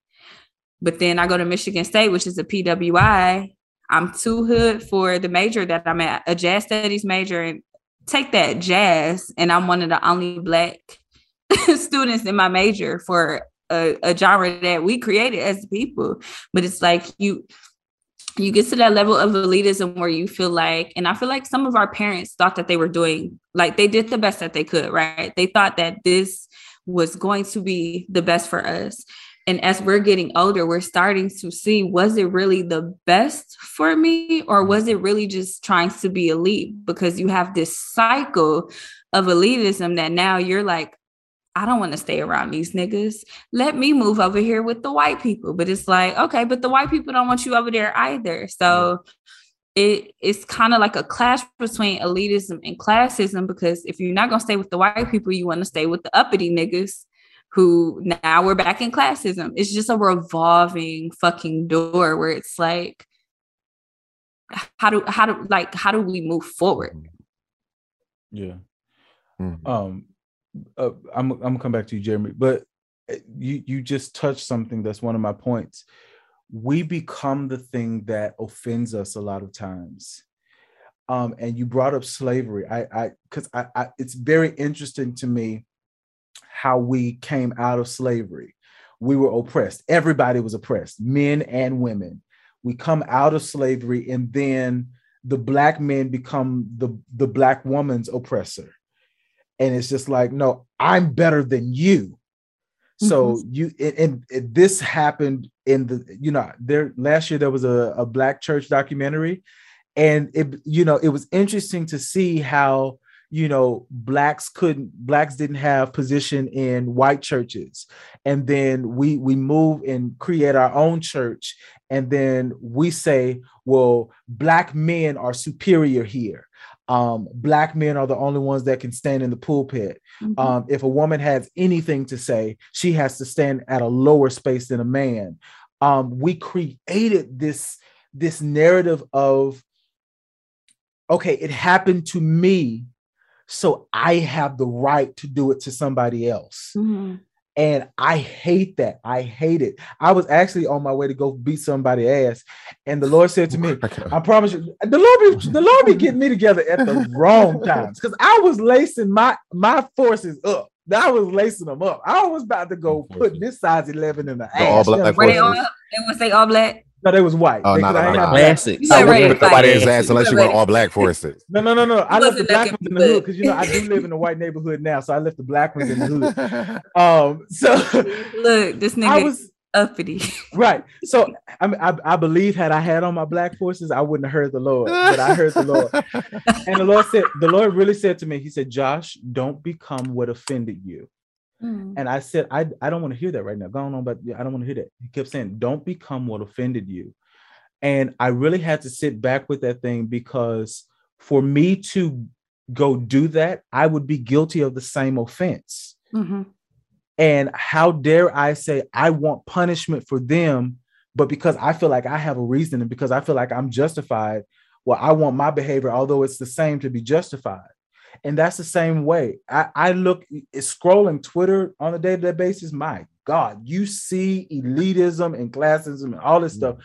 But then I go to Michigan State, which is a PWI. I'm too hood for the major that I'm at, a jazz studies major, and take that jazz. And I'm one of the only black students in my major for a, a genre that we created as people. But it's like you you get to that level of elitism where you feel like, and I feel like some of our parents thought that they were doing, like they did the best that they could, right? They thought that this was going to be the best for us. And as we're getting older, we're starting to see was it really the best for me, or was it really just trying to be elite? Because you have this cycle of elitism that now you're like, I don't want to stay around these niggas. Let me move over here with the white people. But it's like, okay, but the white people don't want you over there either. So it it's kind of like a clash between elitism and classism because if you're not gonna stay with the white people, you want to stay with the uppity niggas who now we're back in classism. It's just a revolving fucking door where it's like, how do how do like how do we move forward? Yeah. Mhm. Um, uh, I'm I'm gonna come back to you, Jeremy, but uh, you you just touched something that's one of my points. We become the thing that offends us a lot of times. Um, and you brought up slavery. I I because I, I it's very interesting to me how we came out of slavery. We were oppressed. Everybody was oppressed, men and women. We come out of slavery, and then the black men become the the black woman's oppressor and it's just like no i'm better than you. So mm-hmm. you and, and- and this happened in the you know there last year there was a, a black church documentary. And it you know it was interesting to see how you know blacks couldn't blacks didn't have position in white churches. And then we we move and create our own church. And then we say well black men are superior here um, black men are the only ones that can stand in the pulpit Mhm. um, if a woman has anything to say, she has to stand at a lower space than a man. Um, we created this this narrative of, okay, it happened to me, so I have the right to do it to somebody else. Mhm. And I hate that. I hate it. I was actually on my way to go beat somebody ass, and the Lord said to me, I promise you, the Lord be the Lord be getting me together at the wrong times because I was lacing my my forces up. I was lacing them up. I was about to go put this size 11 in the The all ass. black Were they all? forces. They was they all black? No, they was white. Oh, They- no, 'cause no, I ain't no, have no. black- You I wouldn't ready put to ass unless you You went said all black forces. No, no, no, no. I left the wasn't black ones in the hood because you know I do live in a white neighborhood now, so I left the black ones in the hood. Um, so Look, this nigga I was uppity. right. So I mean, I, I believe had I had on my black forces, I wouldn't have heard the Lord, but I heard the Lord. And the Lord said, the Lord really said to me, He said, Josh, don't become what offended you. Mm. And I said, I, I don't want to hear that right now. Go on, but I don't want to hear that. He kept saying, don't become what offended you. And I really had to sit back with that thing because for me to go do that, I would be guilty of the same offense. Mhm. And how dare I say I want punishment for them, but because I feel like I have a reason and because I feel like I'm justified, well, I want my behavior, although it's the same, to be justified. And that's the same way. I, I look scrolling Twitter on a day-to-day basis. My God, you see elitism and classism and all this mm. stuff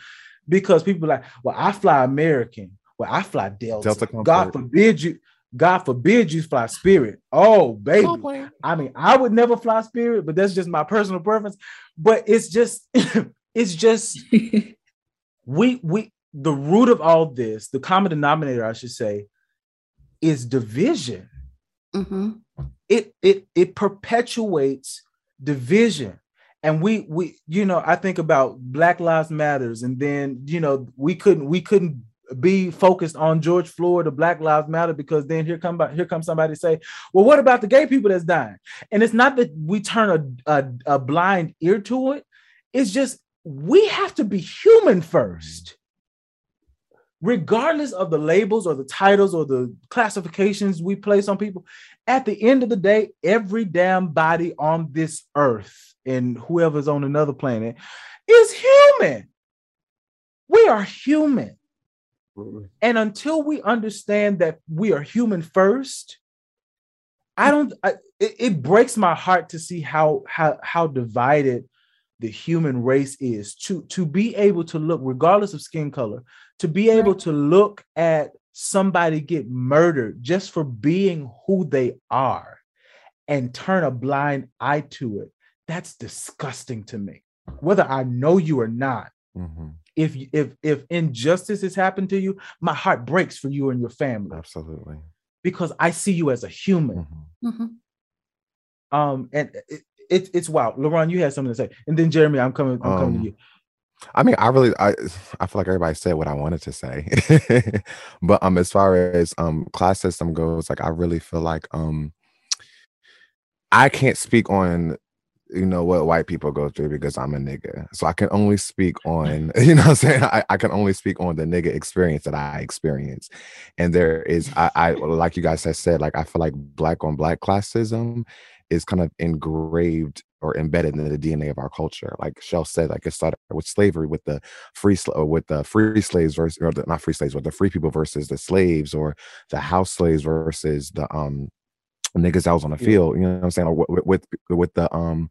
because people are like, well, I fly American. Well, I fly Delta. Delta Comfort. God forbid you. God forbid you fly Spirit. Oh, baby. Cool. I mean, I would never fly Spirit, but that's just my personal preference. But it's just, it's just we we the root of all this, the common denominator, I should say, is division. hmm It it it perpetuates division. And we we you know, I think about Black Lives Matters, and then you know, we couldn't we couldn't be focused on George Floyd or Black Lives Matter because then here come here comes somebody say, well, what about the gay people that's dying? And it's not that we turn a, a, a blind ear to it. It's just we have to be human first. Regardless of the labels or the titles or the classifications we place on people, at the end of the day, every damn body on this earth and whoever's on another planet is human. We are human. And until we understand that we are human first, I don't. I, it, it breaks my heart to see how how how divided the human race is. To to be able to look, regardless of skin color, to be able to look at somebody get murdered just for being who they are, and turn a blind eye to it. That's disgusting to me. Whether I know you or not, Mhm. if if if injustice has happened to you, my heart breaks for you and your family Absolutely. because I see you as a human. Mhm. hmm Um, and it, it, it's wild. LaRon, you had something to say, and then Jeremy, I'm coming. I'm coming Um, to you. I mean, I really, I, I feel like everybody said what I wanted to say, but um, as far as um class system goes, like I really feel like um, I can't speak on, you know, what white people go through because I'm a nigga, so I can only speak on, you know, what I'm saying I, I can only speak on the nigga experience that I experience, and there is, I, I like you guys have said, like I feel like black on black classism is kind of engraved or embedded in the DNA of our culture. Like Shell said, like it started with slavery, with the free with the free slaves versus or the, not free slaves, but the free people versus the slaves, or the house slaves versus the um niggas that was on the field. You know what I'm saying? With with, with the um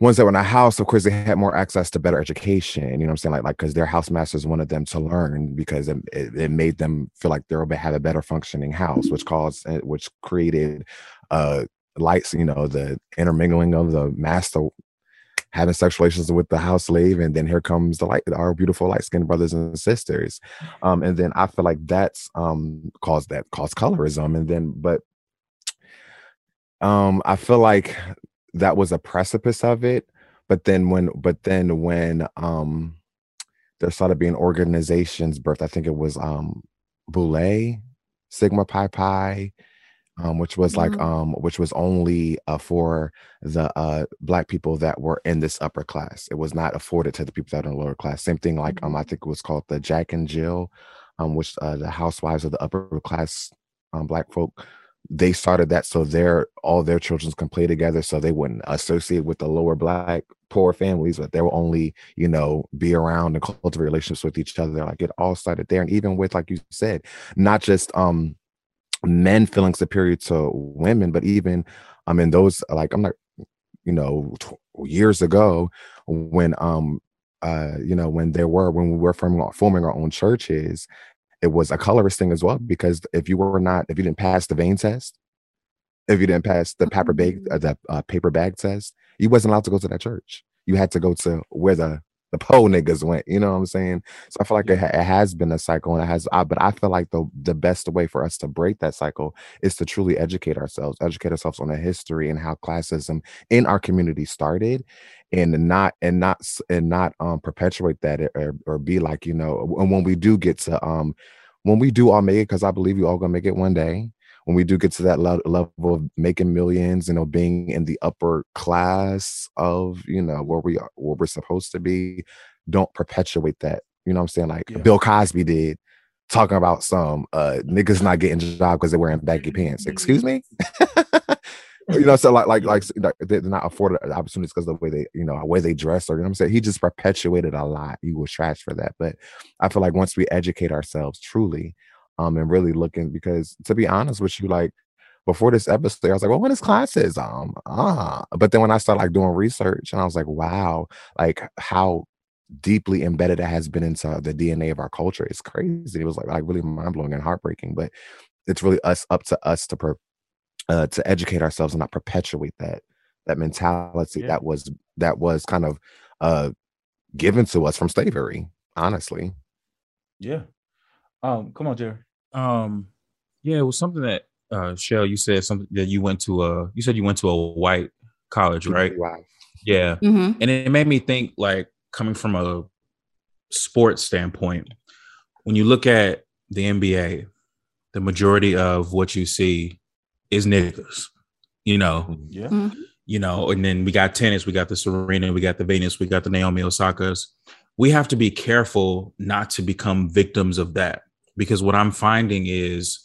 ones that were in the house, of course, they had more access to better education. You know what I'm saying? Like, like because their house masters wanted them to learn because it, it, it made them feel like they'll be- have a better functioning house, which caused, uh, which created, uh, lights. You know, the intermingling of the master having sexual relations with the house slave, and then here comes the light, our beautiful light skinned brothers and sisters. Um, and then I feel like that's um caused that caused colorism, and then but um i feel like that was a precipice of it but then when but then when um there started being organizations birth i think it was um boule Sigma Pi Phi um which was like Mhm. um which was only uh, for the uh black people that were in this upper class. It was not afforded to the people that are in the lower class. Same thing like um i think it was called the jack and jill um which uh the housewives of the upper class um black folk they started that so their all their children can play together so they wouldn't associate with the lower black poor families but they will only you know be around and cultivate relationships with each other. Like it all started there. And even with like you said not just um men feeling superior to women but even i mean those like i'm not you know years ago when um uh you know when there were when we were forming, forming our own churches it was a colorist thing as well because if you were not if you didn't pass the vein test if you didn't pass the paper bag uh, the uh, paper bag test you wasn't allowed to go to that church. You had to go to where the the pole niggas went you know what i'm saying? So i feel like it, ha- it has been a cycle and it has uh, but i feel like the the best way for us to break that cycle is to truly educate ourselves educate ourselves on the history and how classism in our community started and not and not and not um perpetuate that or, or be like you know and when we do get to um when we do all make it because i believe we all gonna make it one day when we do get to that level of making millions you know being in the upper class of you know where we are where we're supposed to be don't perpetuate that you know what i'm saying like Yeah. bill cosby did talking about some uh niggas not getting job because they're wearing baggy pants excuse me you know, so like like like they're not afforded opportunities because of the way they, you know, the way they dress or you know what I'm saying. He just perpetuated a lot. He was trash for that. But I feel like once we educate ourselves truly, um, and really looking because to be honest with you, like before this episode, I was like, well, what is classism? Ah, but then when I started like doing research and I was like, wow, like how deeply embedded it has been into the DNA of our culture. It's crazy. It was like like really mind blowing and heartbreaking. But it's really us up to us to per, uh, to educate ourselves and not perpetuate that that mentality Yeah. that was that was kind of uh given to us from slavery honestly Yeah. Um, come on, Jerry. Um, yeah, it was something that uh Shell, you said something that you went to a you said you went to a white college, right? wow Yeah. hmm And it made me think like coming from a sports standpoint, when you look at the NBA, the majority of what you see is niggas, you know, Yeah. you know, and then we got tennis, we got the Serena, we got the Venus, we got the Naomi Osaka's. We have to be careful not to become victims of that because what I'm finding is,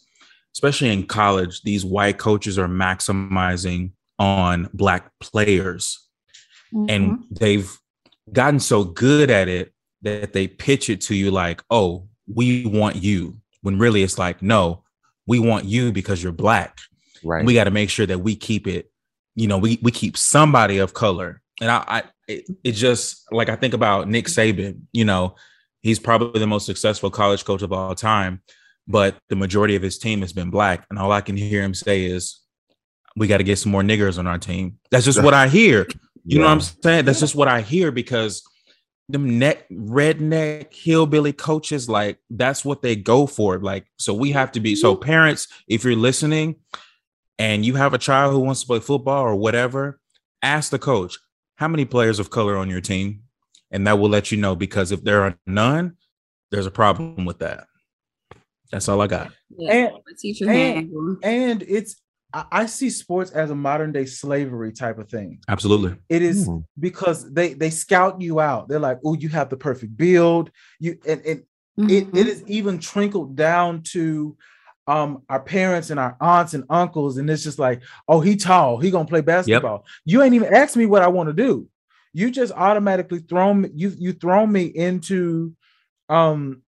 especially in college, these white coaches are maximizing on black players and mm-hmm. they've gotten so good at it that they pitch it to you like, oh, we want you. When really it's like, no, we want you because you're black. right we got to make sure that we keep it, you know, we we keep somebody of color. And I, I it, it just like I think about Nick Saban, you know, he's probably the most successful college coach of all time, but the majority of his team has been black. And all I can hear him say is, we got to get some more niggers on our team. That's just what I hear. You know what I'm saying? That's just what I hear because them neck redneck hillbilly coaches, like that's what they go for. Like, so we have to be so parents, if you're listening and you have a child who wants to play football or whatever, ask the coach, how many players of color on your team? And that will let you know because if there are none, there's a problem with that. That's all I got. Yeah, And- and- And it's I, I see sports as a modern day slavery type of thing. Absolutely. It is Mhm. because they they scout you out. They're like, oh, you have the perfect build. You and, and it, Mhm. it is even trickled down to um our parents and our aunts and uncles and it's just like oh he tall he gonna play basketball you ain't even asked me what i want to do you just automatically thrown me you you thrown me into um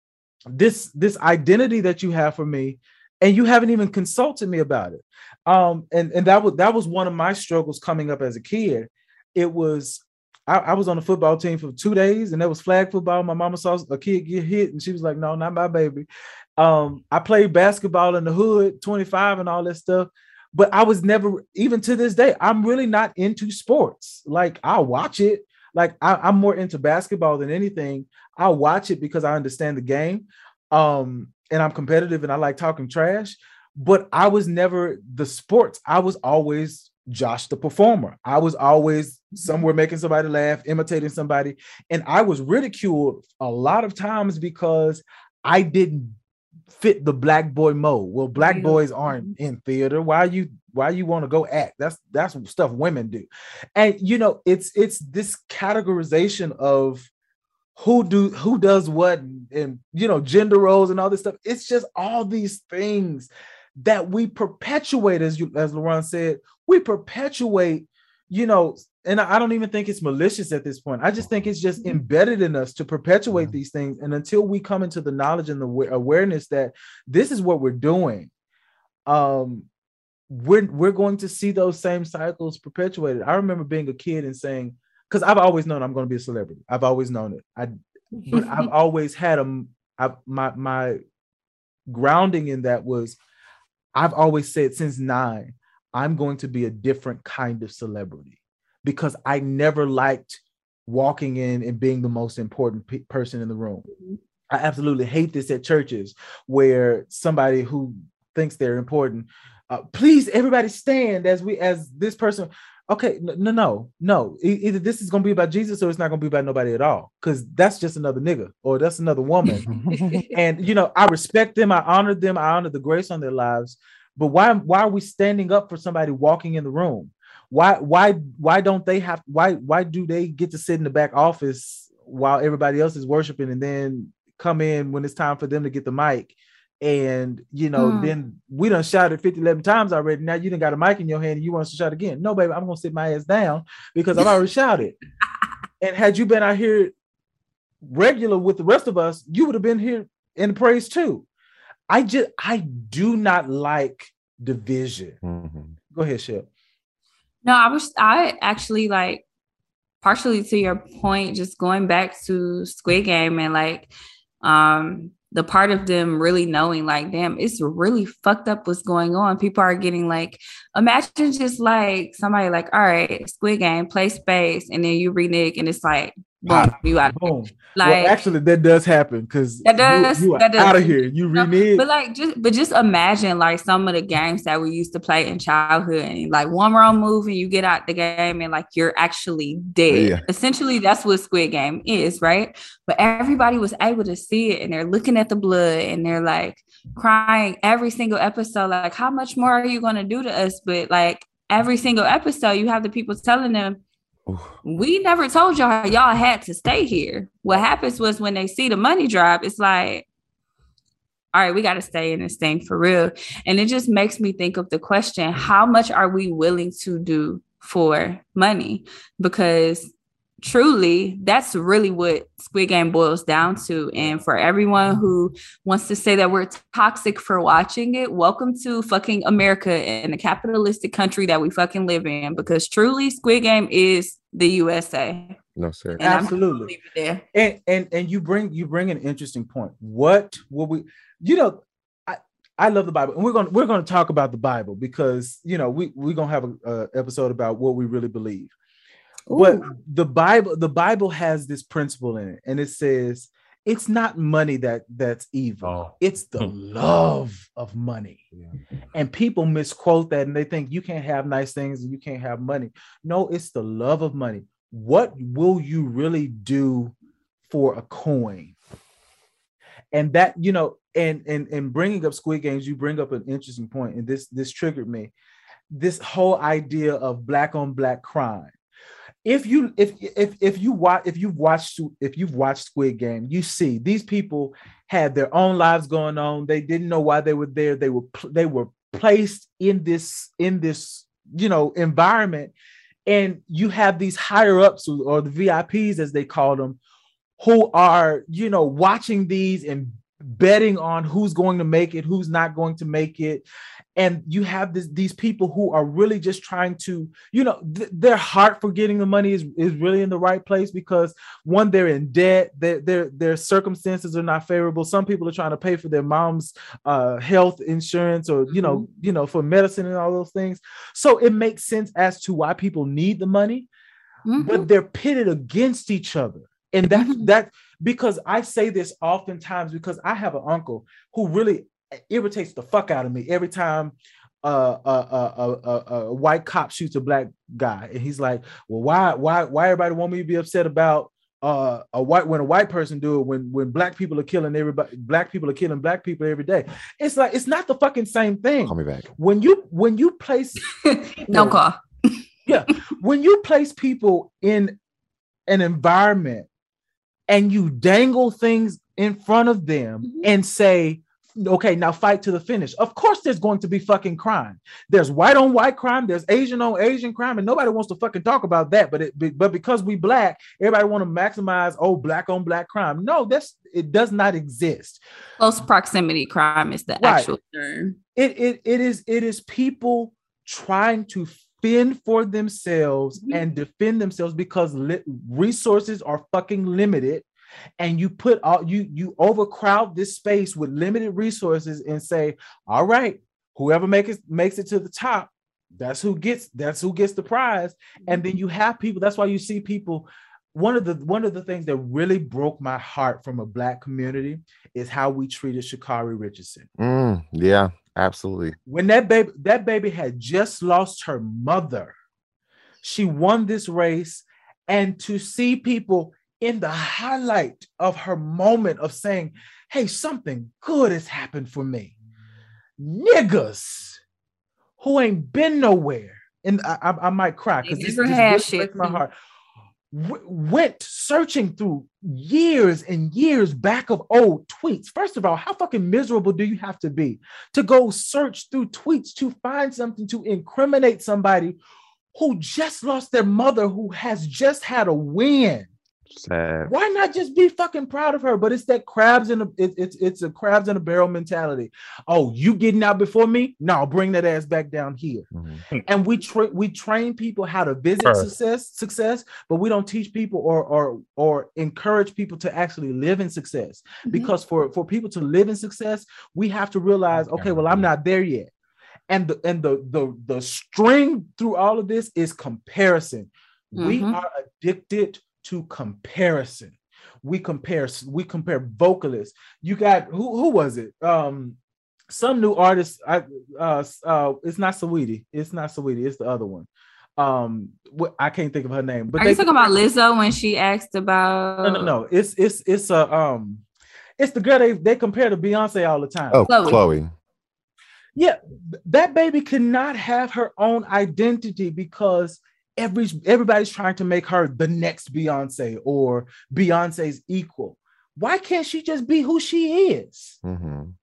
this this identity that you have for me and you haven't even consulted me about it. Um and and that was that was one of my struggles coming up as a kid. It was I, I was on the football team for two days and that was flag football. My mama saw a kid get hit and she was like no not my baby. Um i played basketball in the hood 25 and all that stuff but i was never even to this day i'm really not into sports. Like i watch it. Like I, i'm more into basketball than anything. I watch it because i understand the game um and i'm competitive and i like talking trash. But i was never the sports. I was always josh the performer. I was always somewhere making somebody laugh imitating somebody. And i was ridiculed a lot of times because i didn't fit the black boy mode well black Yeah. boys aren't mm-hmm. in theater. Why you why you want to go act? That's that's stuff women do. And you know it's it's this categorization of who do who does what and, and, you know gender roles and all this stuff. It's just all these things that we perpetuate as you as LaRon said we perpetuate you know and I I don't even think it's malicious at this point. I just think it's just embedded in us to perpetuate these things. And until we come into the knowledge and the awareness that this is what we're doing, um, we're we're going to see those same cycles perpetuated. I remember being a kid and saying, because I've always known I'm going to be a celebrity. I've always known it. I but I've always had a I've, my my grounding in that was I've always said since nine I'm going to be a different kind of celebrity because I never liked walking in and being the most important pe- person in the room. I absolutely hate this at churches where somebody who thinks they're important, uh, please everybody stand as we as this person. Okay, no, no, no. E- Either this is gonna be about Jesus or it's not gonna be about nobody at all, because that's just another nigga or that's another woman. and you know, I respect them, I honor them, I honor the grace on their lives. But why why are we standing up for somebody walking in the room? Why why why don't they have why why do they get to sit in the back office while everybody else is worshiping and then come in when it's time for them to get the mic? And you know, Hmm. then we done shouted 50, 11 times already. Now you done got a mic in your hand and you want us to shout again. No, baby, I'm gonna sit my ass down because I've already shouted. And had you been out here regular with the rest of us, you would have been here in praise too. I just I do not like division. Mhm. Go ahead, Shep. No, I was I actually like partially to your point, just going back to Squid Game and like um the part of them really knowing like damn it's really fucked up what's going on. People are getting like imagine just like somebody like all right squid game play space and then you renege and it's like boom ah, you out Boom. like well, actually, that does happen because That does- you, you that does. out of here. You renege. But like just but just imagine like some of the games that we used to play in childhood and like one wrong move and you get out the game and like you're actually dead. Yeah. Essentially that's what Squid Game is, right? But everybody was able to see it and they're looking at the blood and they're like crying every single episode like how much more are you going to do to us? But like every single episode you have the people telling them. We never told y'all y'all had to stay here. What happens was when they see the money drop, it's like, all right, we got to stay in this thing for real. And it just makes me think of the question how much are we willing to do for money? Because truly, that's really what Squid Game boils down to. And for everyone who wants to say that we're toxic for watching it, welcome to fucking America and the capitalistic country that we fucking live in. Because truly, Squid Game is the USA. No, sir. And I'm Absolutely. leave it there. and and and you bring you bring an interesting point. What will we? You know, I I love the Bible, and we're gonna we're gonna talk about the Bible because you know we we're gonna have a, a episode about what we really believe. But the Bible the Bible has this principle in it, and it says it's not money that that's evil. Oh. It's the Hmm. love of money. And people misquote that and they think you can't have nice things and you can't have money. No, it's the love of money. What will you really do for a coin? And that, you know, and and and bringing up Squid Games, you bring up an interesting point, and this this triggered me. This whole idea of black on black crime. If you if if if you watch if you've watched if you've watched Squid Game, you see these people had their own lives going on. They didn't know why they were there. They were they were placed in this in this you know environment, and you have these higher ups or the VIPs as they call them, who are you know watching these and betting on who's going to make it, who's not going to make it. And you have this, these people who are really just trying to, you know, th- their heart for getting the money is, is really in the right place because one, they're in debt, their, their, their circumstances are not favorable. Some people are trying to pay for their mom's uh, health insurance or, you know, you know, for medicine and all those things. So it makes sense as to why people need the money Mhm. but they're pitted against each other. And that's Mhm. that because I say this oftentimes because I have an uncle who really irritates the fuck out of me every time uh, a, a, a, a, a white cop shoots a black guy, and he's like, "Well, why, why, why everybody want me to be upset about uh, a white when a white person do it when when black people are killing everybody, black people are killing black people every day? It's like it's not the fucking same thing. Call me back. When you when you place Don't call. Yeah, when you place people in an environment and you dangle things in front of them Mhm. and say, okay, now fight to the finish. Of course, there's going to be fucking crime. There's white on white crime, there's Asian on Asian crime, and nobody wants to fucking talk about that. But it, but because we black, everybody want to maximize oh black on black crime. No, that's it does not exist. Close proximity crime is the Right. actual term. it it it is it is people trying to fend for themselves Mhm. and defend themselves because li- resources are fucking limited and you put all you you overcrowd this space with limited resources and say all right whoever makes it makes it to the top that's who gets that's who gets the prize. And then you have people that's why you see people one of the one of the things that really broke my heart from a black community is how we treated Sha'Carri Richardson. Mm, yeah, absolutely. when that baby that baby had just lost her mother she won this race. And to see people in the highlight of her moment of saying hey something good has happened for me niggas who ain't been nowhere and i, I, I might cry because this, this breaks my heart w- went searching through years and years back of old tweets. First of all, how fucking miserable do you have to be to go search through tweets to find something to incriminate somebody who just lost their mother, who has just had a win? Sad. Why not just be fucking proud of her? But it's that crabs in a it, it's it's a crabs in a barrel mentality. Oh, you getting out before me? No, bring that ass back down here. Mhm. And we tra- we train people how to visit Right. success success, but we don't teach people or or or encourage people to actually live in success. Mhm. Because for for people to live in success, we have to realize, okay, well, I'm not there yet. And the and the the the string through all of this is comparison. We Mhm. are addicted to comparison. We compare we compare vocalists. You got who who was it? Um some new artist I uh uh it's not Saweetie. It's not Saweetie, it's the other one. Um what I can't think of her name, but Are you talking about Lizzo when she asked about? no no no it's it's it's a um it's the girl they they compare to Beyonce all the time. Oh, Chloe. Chloe. Yeah, that baby cannot have her own identity because every everybody's trying to make her the next Beyonce or Beyonce's equal. Why can't she just be who she is? Mhm.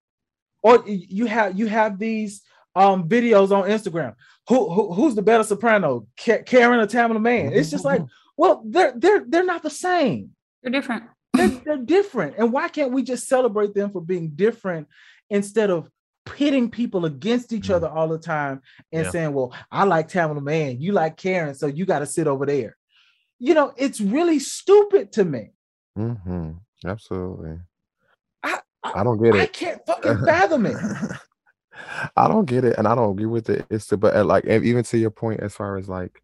Or you have you have these um videos on Instagram. Who, who who's the better soprano, Ka- Karen or Tamela Mann? It's just like, well, they're they're they're not the same. They're different. They're, they're different. And why can't we just celebrate them for being different instead of pitting people against each other all the time and Yeah. saying, well, I like Tamela Mann, you like Karen, so you got to sit over there. You know, it's really stupid to me. Mhm. Absolutely. I, I don't get it. I can't fucking fathom it. I don't get it, and I don't agree with it. It's the, but uh, like even to your point, as far as like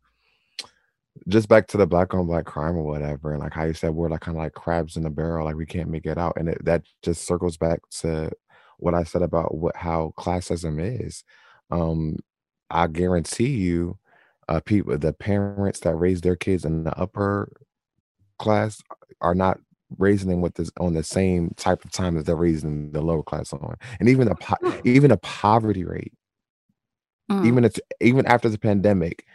just back to the black on black crime or whatever, and like how you said we're like kind of like crabs in a barrel, like we can't make it out, and it, that just circles back to what I said about what how classism is. Um, I guarantee you, uh, people, the parents that raise their kids in the upper class are not raising them with this on the same type of time that they're raising the lower class on, and even the po- even the poverty rate, Mm. even if even after the pandemic,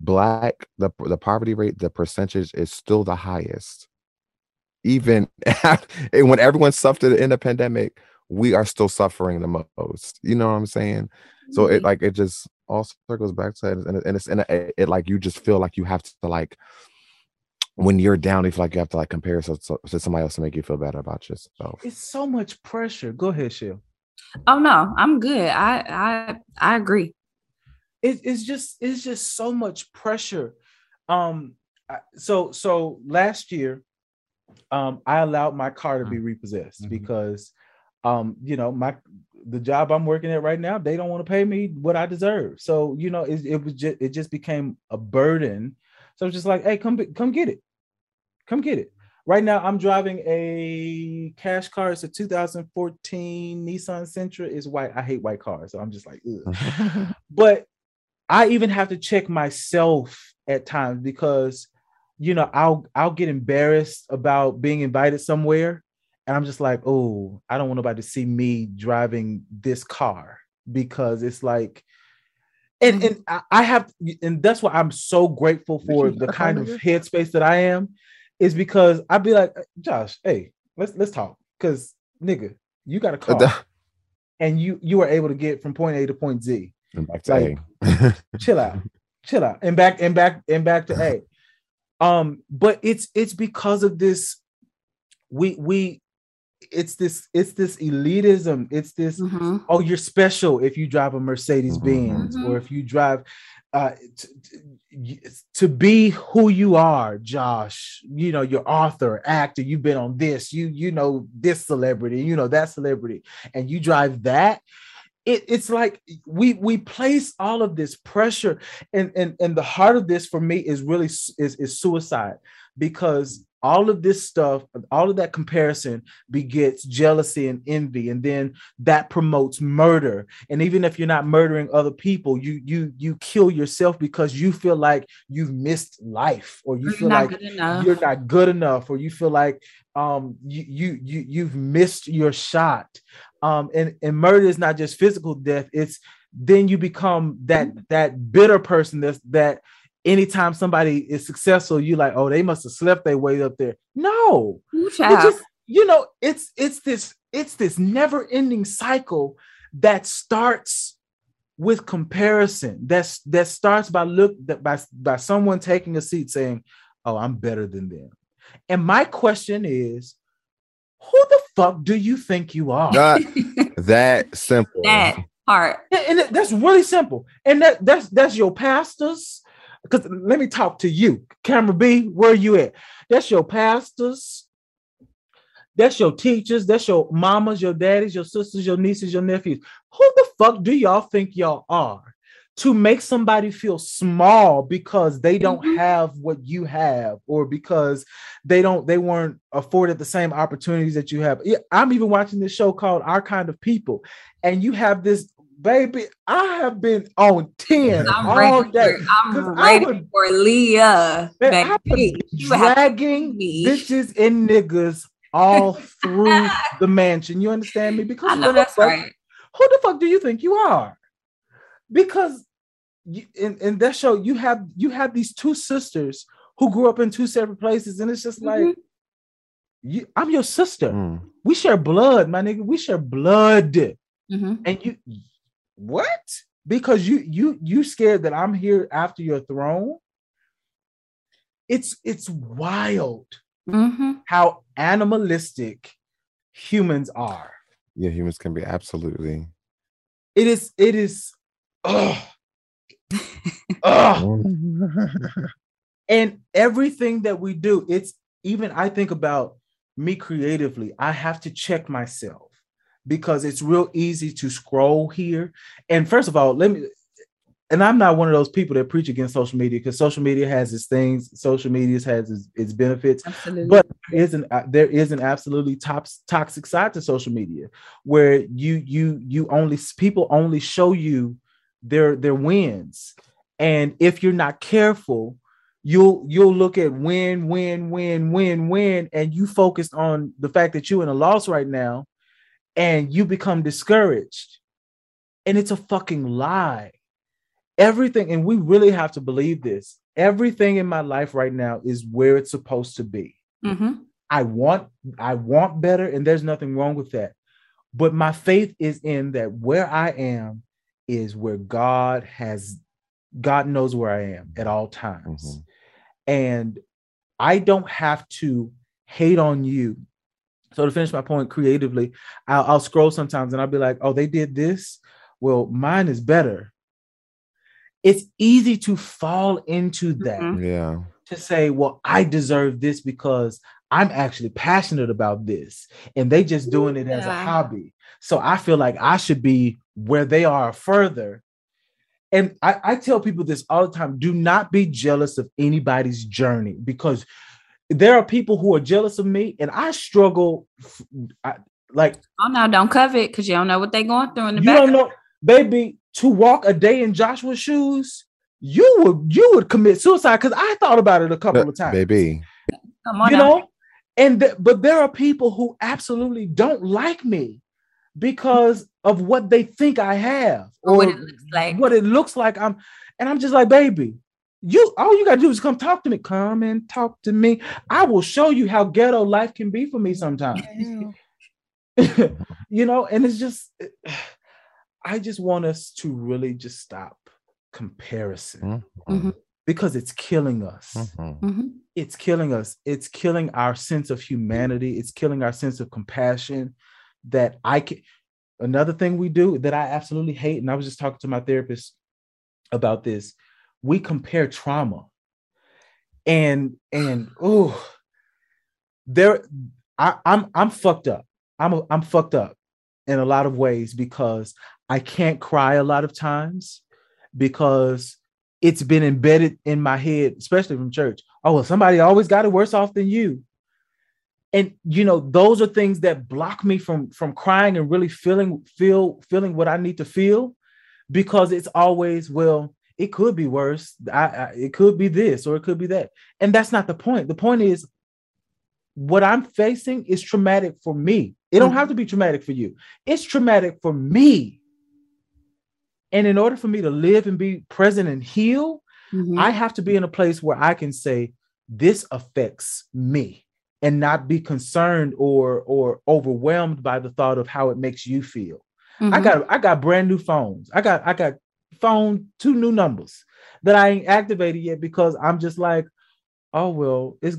black the the poverty rate, the percentage is still the highest. Even when everyone suffered in the pandemic, we are still suffering the most. You know what I'm saying? So it Mhm. like it just all circles back to it, and, it- and it's and it, it like you just feel like you have to like when you're down, you feel like you have to like compare yourself to, to somebody else to make you feel better about yourself. It's so much pressure. Go ahead, Shil. Oh no, I'm good. I I I agree. it, it's just it's just so much pressure um so so last year um i allowed my car to be repossessed Mhm. because um you know my the job i'm working at right now they don't want to pay me what i deserve. So you know it, it was just it just became a burden. So it's just like hey come come get it. Come get it. Right now i'm driving a cash car. It's a 2014 nissan sentra. It's white. I hate white cars so i'm just like Ugh. But I even have to check myself at times because you know I'll I'll get embarrassed about being invited somewhere and I'm just like oh I don't want nobody to see me driving this car because it's like and and I- I have and that's why I'm so grateful for the kind of headspace that I am is because I'd be like Josh hey let's let's talk. Because nigga you got a car and you you were able to get from point A to point Z. And back to Like, A. chill out chill out. And back and back and back to a. Um but it's it's because of this we we it's this it's this elitism it's this Mhm. oh you're special if you drive a mercedes benz Mhm. or if you drive uh t- t- y- to be who you are josh you know you're author actor you've been on this you you know this celebrity you know that celebrity and you drive that it, it's like we we place all of this pressure and and and the heart of this for me is really s- is, is suicide because all of this stuff all of that comparison begets jealousy and envy and then that promotes murder. And even if you're not murdering other people you you you kill yourself because you feel like you've missed life or you feel like you're not good enough or you feel like um you you you you've missed your shot. Um and and murder is not just physical death it's then you become that that bitter person that's that anytime somebody is successful you like oh they must have slept their way up there no Ooh, it just you know it's it's this it's this never ending cycle that starts with comparison that's that starts by look that by by someone taking a seat saying oh i'm better than them And my question is, who the fuck do you think you are? Uh, that simple. that part. Yeah, and that's really simple. And that that's that's your pastors. Because let me talk to you, camera B. Where you at? That's your pastors. That's your teachers. That's your mamas, your daddies, your sisters, your nieces, your nephews. Who the fuck do y'all think y'all are to make somebody feel small because they don't Mhm. have what you have, or because they don't they weren't afforded the same opportunities that you have? I'm even watching this show called Our Kind of People, and you have this baby. I have been on 10 I'm all ready. day. For, I'm I ready would- for Leah. Man, I've baby. been You have dragging me. bitches and niggas all through the mansion. You understand me? Because I who know the that's fuck- right. Who the fuck do you think you are? Because you, in, in that show, you have you have these two sisters who grew up in two separate places, and it's just like Mhm. you, I'm your sister. Mm. We share blood, my nigga. We share blood, Mhm. and you what? Because you you you scared that I'm here after your throne. It's it's wild Mhm. how animalistic humans are. Yeah, humans can be absolutely. It is it is ugh. Ugh. and everything that we do it's even i think about me creatively i have to check myself because it's real easy to scroll here. And first of all let me and i'm not one of those people that preach against social media because social media has its things social media has its, its benefits. Absolutely. but there is an uh, there is an absolutely top, toxic side to social media where you you you only people only show you their their wins. And if you're not careful you'll you'll look at win win win win win and you focused on the fact that you're in a loss right now and you become discouraged and it's a fucking lie everything and we really have to believe this everything in my life right now is where it's supposed to be Mhm. I want I want better and there's nothing wrong with that. But my faith is in that where I am is where God has God knows where I am at all times. Mhm. And I don't have to hate on you. So to finish my point creatively, I'll, I'll scroll sometimes and I'll be like, "Oh, they did this. Well, mine is better." It's easy to fall into that Mhm. Yeah. to say, well, I deserve this because I'm actually passionate about this and they just doing it as a hobby. So I feel like I should be where they are further. And I, I tell people this all the time do not be jealous of anybody's journey because there are people who are jealous of me and I struggle. f- I, like, Oh no, don't covet because you don't know what they're going through in the you back. don't know, baby, to walk a day in Joshua's shoes, you would you would commit suicide because I thought about it a couple of times Baby. Come on you now. know and th- but there are people who absolutely don't like me because of what they think i have Or what it looks like. what it looks like i'm and i'm just like baby you all you gotta do is come talk to me come and talk to me i will show you how ghetto life can be for me sometimes you know and it's just i just want us to really just stop comparison Mhm. because it's killing us Mhm. Mhm. it's killing us. It's killing our sense of humanity. It's killing our sense of compassion. That I can. Another thing we do that I absolutely hate, and I was just talking to my therapist about this. We compare trauma, and and oh, there, I, I'm I'm fucked up. I'm a, I'm fucked up in a lot of ways because I can't cry a lot of times because it's been embedded in my head, especially from church. Oh, well, somebody always got it worse off than you. And you know, those are things that block me from from crying and really feeling feel feeling what I need to feel because it's always, well, it could be worse. I, I it could be this or it could be that. And that's not the point. The point is what I'm facing is traumatic for me. It don't have to be traumatic for you. It's traumatic for me. And in order for me to live and be present and heal, Mhm. I have to be in a place where I can say, this affects me and not be concerned or or overwhelmed by the thought of how it makes you feel. I Mhm. got I got brand new phones. I got I got phone two new numbers that I ain't activated yet because I'm just like, oh well, it's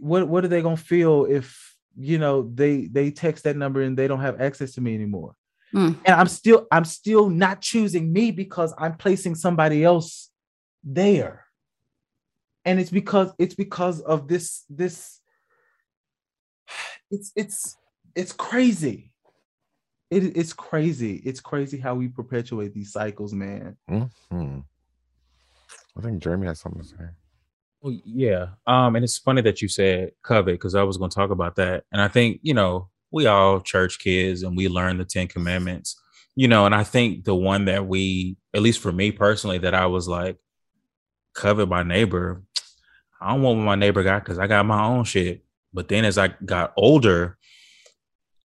what what are they gonna feel if you know they they text that number and they don't have access to me anymore? Mm. And I'm still I'm still not choosing me because I'm placing somebody else there. And it's because it's because of this this it's it's it's crazy. It, it's crazy. It's crazy how we perpetuate these cycles, man. Hmm. I think Jeremy has something to say. Well, yeah. Um, and it's funny that you said covet because I was going to talk about that. And I think, you know, we all church kids and we learn the Ten Commandments, you know, and I think the one that we, at least for me personally, that I was like, covet my neighbor. I don't want what my neighbor got because I got my own shit. But then as I got older,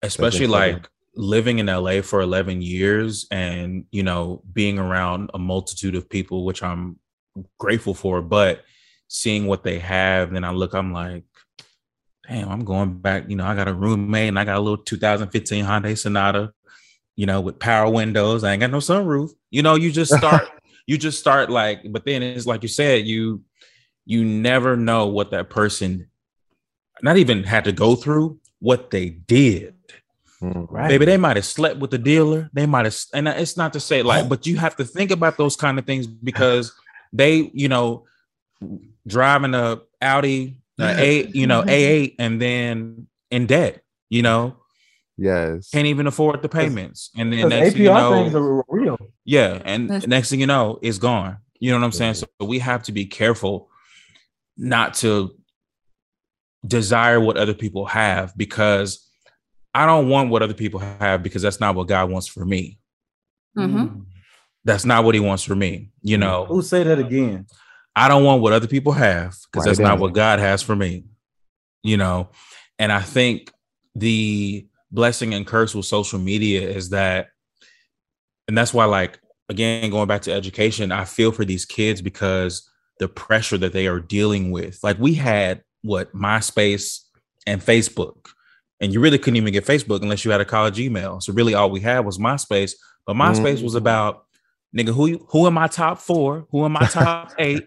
especially covet. like living in LA for 11 years and, you know, being around a multitude of people, which I'm grateful for, but seeing what they have, then I look, I'm like, damn, I'm going back. You know, I got a roommate and I got a little 2015 Hyundai Sonata, you know, with power windows. I ain't got no sunroof. You know, you just start, you just start like, but then it's like you said, you you never know what that person not even had to go through, what they did. Right. Baby, they might have slept with the dealer. They might have, and it's not to say like, but you have to think about those kind of things because they, you know, driving a Audi uh, A, you know, A8, and then in debt, you know, Yes. can't even afford the payments, and then Because next APR thing you know, things are real. yeah, and That's- next thing you know, it's gone. You know what I'm saying? Yeah. So we have to be careful not to desire what other people have because I don't want what other people have because that's not what God wants for me. Mhm. That's not what He wants for me. You know, Who say that again? I don't want what other people have because Write that's it not what God has for me. You know, and I think the blessing and curse with social media is that, and that's why, like, again, going back to education, I feel for these kids because the pressure that they are dealing with. Like, we had what MySpace and Facebook, and you really couldn't even get Facebook unless you had a college email. So, really, all we had was MySpace. But MySpace was Mhm. about nigga, who who am I top four? Who am I top eight?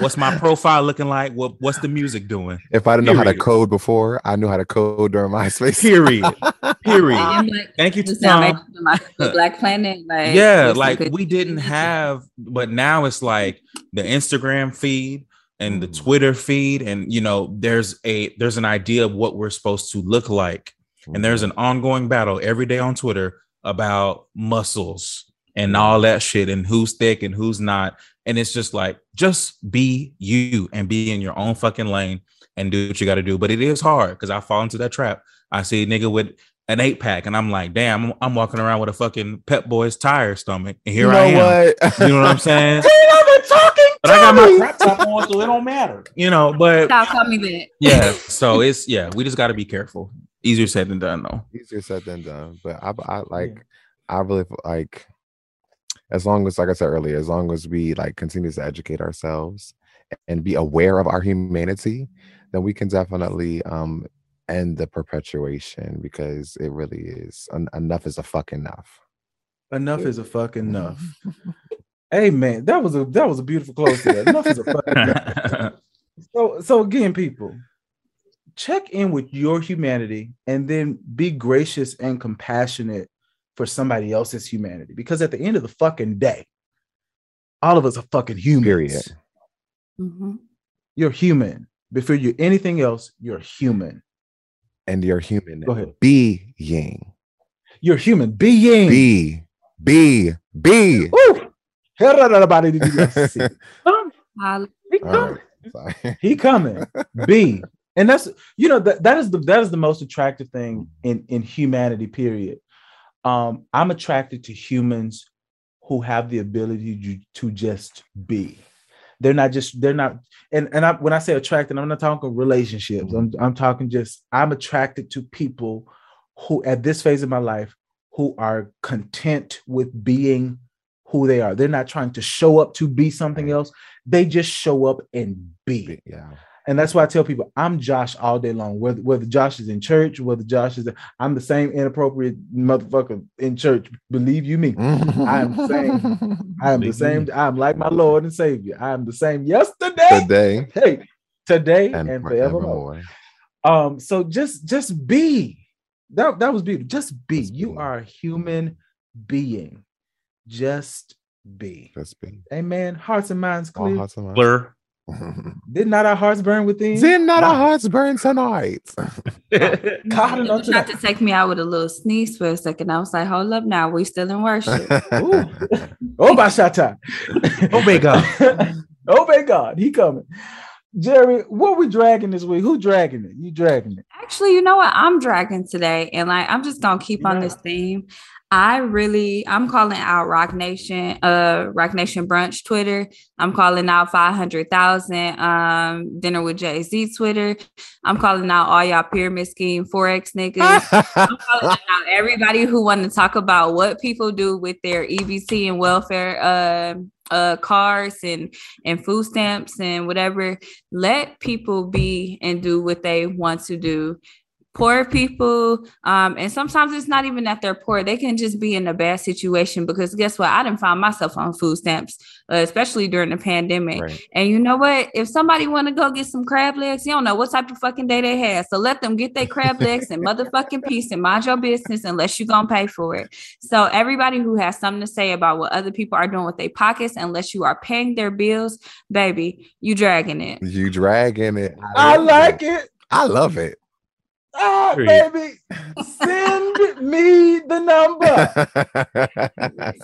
What's my profile looking like? What what's the music doing? If I didn't know how to code before, I knew how to code during MySpace. Period. Period. And Black- Thank you, you sound Tom. like Black Planet. Like yeah, like we didn't have, but now it's like the Instagram feed and the Mhm. Twitter feed, and you know, there's a there's an idea of what we're supposed to look like, and there's an ongoing battle every day on Twitter about muscles and all that shit, and who's thick and who's not, and it's just like just be you and be in your own fucking lane and do what you got to do. But it is hard because I fall into that trap. I see a nigga with an eight pack, and I'm like, damn, I'm, I'm walking around with a fucking Pep Boys tire stomach, and here you know I am. what? You know what I'm saying? talking But I got my crop top on, so it don't matter. You know, but Stop calling me that. yeah. So it's yeah, we just got to be careful. Easier said than done, though. Easier said than done. But I, I like, I really feel like, as long as, like I said earlier, as long as we like continue to educate ourselves and be aware of our humanity, then we can definitely um end the perpetuation because it really is en- enough is a fuck enough. Enough is a fucking enough. Hey man, that was a that was a beautiful close to that. Enough is a fucking. So so again, people, check in with your humanity and then be gracious and compassionate for somebody else's humanity. Because at the end of the fucking day, all of us are fucking humans. Period. Mhm. You're human. Before you're anything else, you're human. And you're human. Go ahead. Being. You're human being. Be. Be. Be. Woo! Everybody did you see? Holla. He coming. right. He coming. B. And that's you know that that is the that is the most attractive thing in in humanity. Period. Um, I'm attracted to humans who have the ability to, to just be. They're not just they're not and and I, when I say attracted, I'm not talking relationships. I'm I'm talking just I'm attracted to people who at this phase of my life who are content with being who they are. They're not trying to show up to be something else. They just show up and be. Yeah. And that's why I tell people I'm Josh all day long. Whether whether Josh is in church, whether Josh is, I'm the same inappropriate motherfucker in church. Believe you me, I am the same. I am the same. I'm like my Lord and Savior. I am the same yesterday. Today. Hey, today And, and, forevermore. forevermore. Um, so just just be. That that was beautiful. Just be. Just you be. are a human being. Just be. Just be. Amen. Hearts and minds All clear. hearts and minds. Blur. Did not our hearts burn within? Did not our hearts burn tonight? God You enough to tried to take me out with a little sneeze for a second. I was like, hold up now, we still in worship. Ooh. Oh, my shata. Obey oh, God. Oh, Obey God. He coming. Jerry, what we dragging this week? Who dragging it? You dragging it. Actually, you know what? I'm dragging today, and like I'm just gonna keep on this theme. I really, I'm calling out Roc Nation, uh, Roc Nation Brunch Twitter. I'm calling out 500,000, um, Dinner with Jay Z Twitter. I'm calling out all y'all pyramid scheme Forex niggas. I'm calling out everybody who want to talk about what people do with their EBT and welfare uh, uh, cards and and food stamps and whatever. Let people be and do what they want to do. Poor people, um, and sometimes it's not even that they're poor; they can just be in a bad situation. Because guess what? I didn't find myself on food stamps, uh, especially during the pandemic. Right. And you know what? If somebody want to go get some crab legs, you don't know what type of fucking day they had. So let them get their crab legs and motherfucking peace and mind your business unless you're gonna pay for it. So everybody who has something to say about what other people are doing with their pockets, unless you are paying their bills, baby, you dragging it. You dragging it. I love like it. I love it. Ah, Period. baby. Send me the number.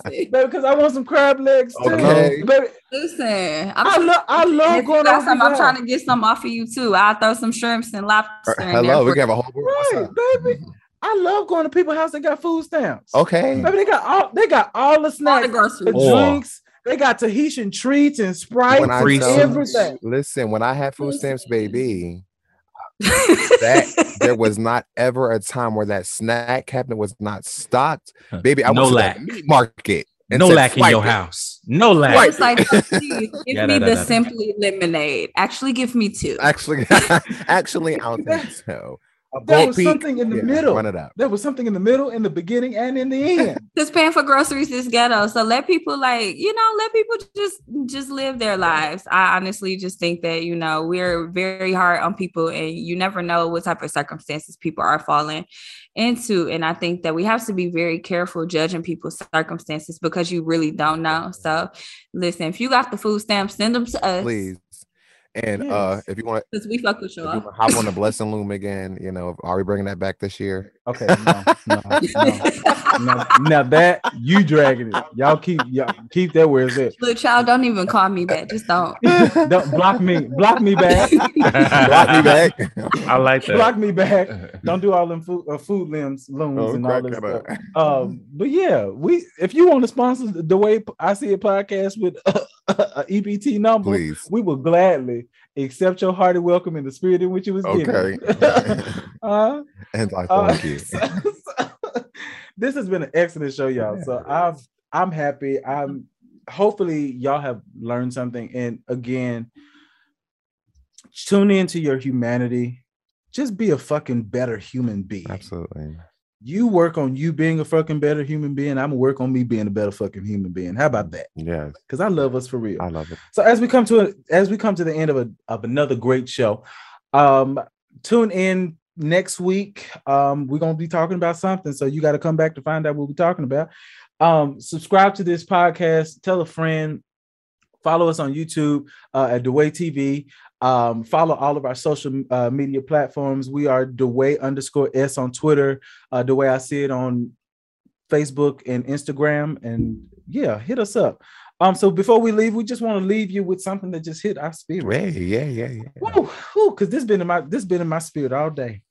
Baby, because I want some crab legs too. Okay. Baby, Listen, I'm I love I love going got over I'm trying to get some off of you too. I'll throw some shrimps and lobster in there. Hello, we can have a whole What's Right, up? baby. I love going to people's house that got food stamps. Okay. Baby, they got all they got all the all the snacks, the drinks. They got Tahitian treats and Sprite When and everything. Listen, when I had food stamps, baby, that there was not ever a time where that snack cabinet was not stocked. Baby, I No went to lack. the meat market. and No said, lack in your it." house. No lack. Right. It's like, please give Yeah, me da, da, the da, da. simply lemonade. Actually, give me two. Actually, actually, I don't think so. A There was Peep, something in the yeah, middle. Run it up. There was something in the middle, in the beginning, and in the end. Because paying for groceries is ghetto. So let people like, you know, let people just just live their lives. I honestly just think that, you know, we're very hard on people and you never know what type of circumstances people are falling into. And I think that we have to be very careful judging people's circumstances because you really don't know. So listen, if you got the food stamps, send them to us. Please. And uh if you want Because we fuck with if you y'all. wanna hop on the blessing loom again, you know, are we bringing that back this year? Okay, no, no, no, no. Now that you dragging it, y'all keep y'all keep that where it's at. Look, child, don't even call me that. Just don't. Don't block me, block me back, Block me back. I like that. block me back. Don't do all them food uh, food limbs, looms, Oh, and all crack this stuff. Um, but yeah, we if you want to sponsor the way I see it podcast with a, EBT number, Please. we will gladly accept your hearty welcome in the spirit in which it was Okay. given. uh, and I uh, thank you. this has been an excellent show, y'all. So I've I'm happy. I'm hopefully y'all have learned something. And again, tune into your humanity. Just be a fucking better human being. Absolutely. You work on you being a fucking better human being. I'm gonna work on me being a better fucking human being. How about that? Yeah, Because I love us for real. I love it. So as we come to a, as we come to the end of a of another great show, um, tune in next week. Um, we're gonna be talking about something, so you got to come back to find out what we're talking about. Um, subscribe to this podcast, tell a friend, follow us on YouTube uh, at Dewey TV. Um, follow all of our social uh, media platforms. We are Dewey underscore S on Twitter. Uh, the way I see it on Facebook and Instagram, and yeah, hit us up. Um, so before we leave, we just want to leave you with something that just hit our spirit. Yeah, yeah, yeah, yeah. Woo, woo, cause this been in my this been in my spirit all day.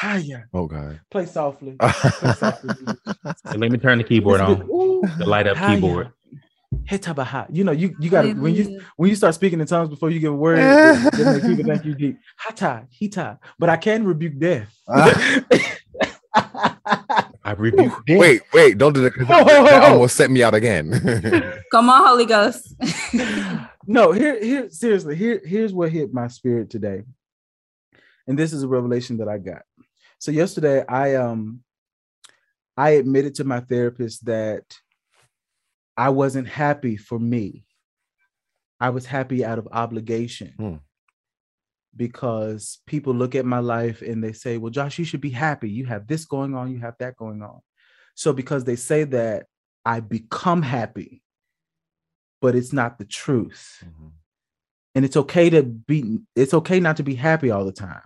Hiya, Oh God. play softly. Play softly. Let me turn the keyboard It's been- on. ooh, The light up hiya. keyboard. Hitabaha. You know, you you got to when you when you start speaking in tongues before you give a word, it, it make people think you deep. Hata, hita. But I can rebuke death. I rebuke death. wait, wait, don't do that. Ho, ho, ho, That almost set me out again. Come on, Holy Ghost. no, here, here, seriously, here, here's what hit my spirit today. And this is a revelation that I got. So yesterday, I um I admitted to my therapist that I wasn't happy for me. I was happy out of obligation. Hmm. because people look at my life and they say, Well, Josh, you should be happy. You have this going on, you have that going on. So, because they say that, I become happy, but it's not the truth. Mhm. And it's okay to be, it's okay not to be happy all the time.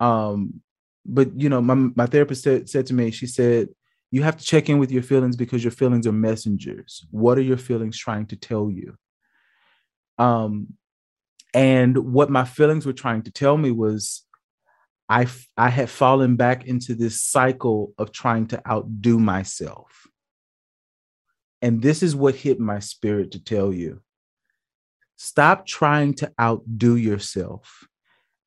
Um, but you know, my, my therapist said, said to me, she said, you have to check in with your feelings because your feelings are messengers. What are your feelings trying to tell you? Um, and what my feelings were trying to tell me was I, I had fallen back into this cycle of trying to outdo myself. And this is what hit my spirit to tell you. Stop trying to outdo yourself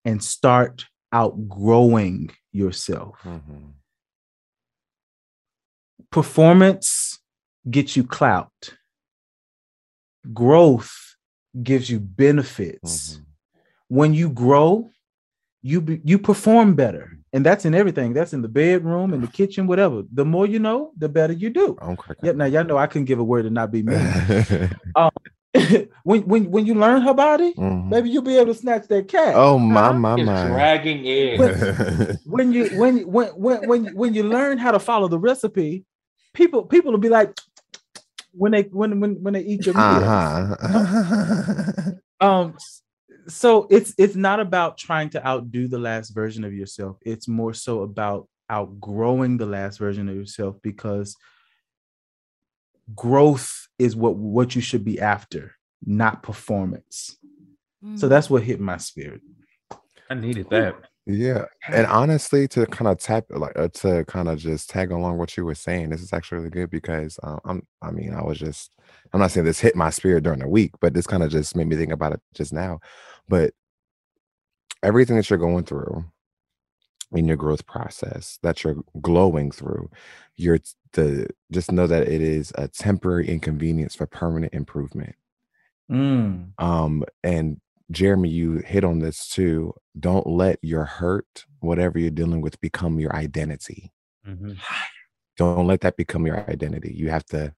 and start outgrowing yourself. Mhm. Performance gets you clout, growth gives you benefits. Mhm. When you grow, you be, you perform better. And that's in everything. That's in the bedroom, in the kitchen, whatever. The more you know, the better you do. I'm cracking. Yep. Now y'all know I couldn't give a word and not be me. Mhm. when when when you learn her body, maybe you'll be able to snatch that cat. Oh my Huh? my It's my. dragging in. When you when when when when when you learn how to follow the recipe, people people will be like when they when when when they eat your meal. uh-huh. Um so it's it's not about trying to outdo the last version of yourself. It's more so about outgrowing the last version of yourself because growth is what what you should be after, not performance. So that's what hit my spirit. I needed that. Yeah. And honestly, to kind of tap like uh, to kind of just tag along what you were saying, this is actually really good because uh, I'm I mean, I was just I'm not saying this hit my spirit during the week, but this kind of just made me think about it just now. But everything that you're going through in your growth process that you're glowing through, you're the just know that it is a temporary inconvenience for permanent improvement. Mm. um and jeremy you hit on this too don't let your hurt whatever you're dealing with become your identity. Mhm. don't let that become your identity. You have to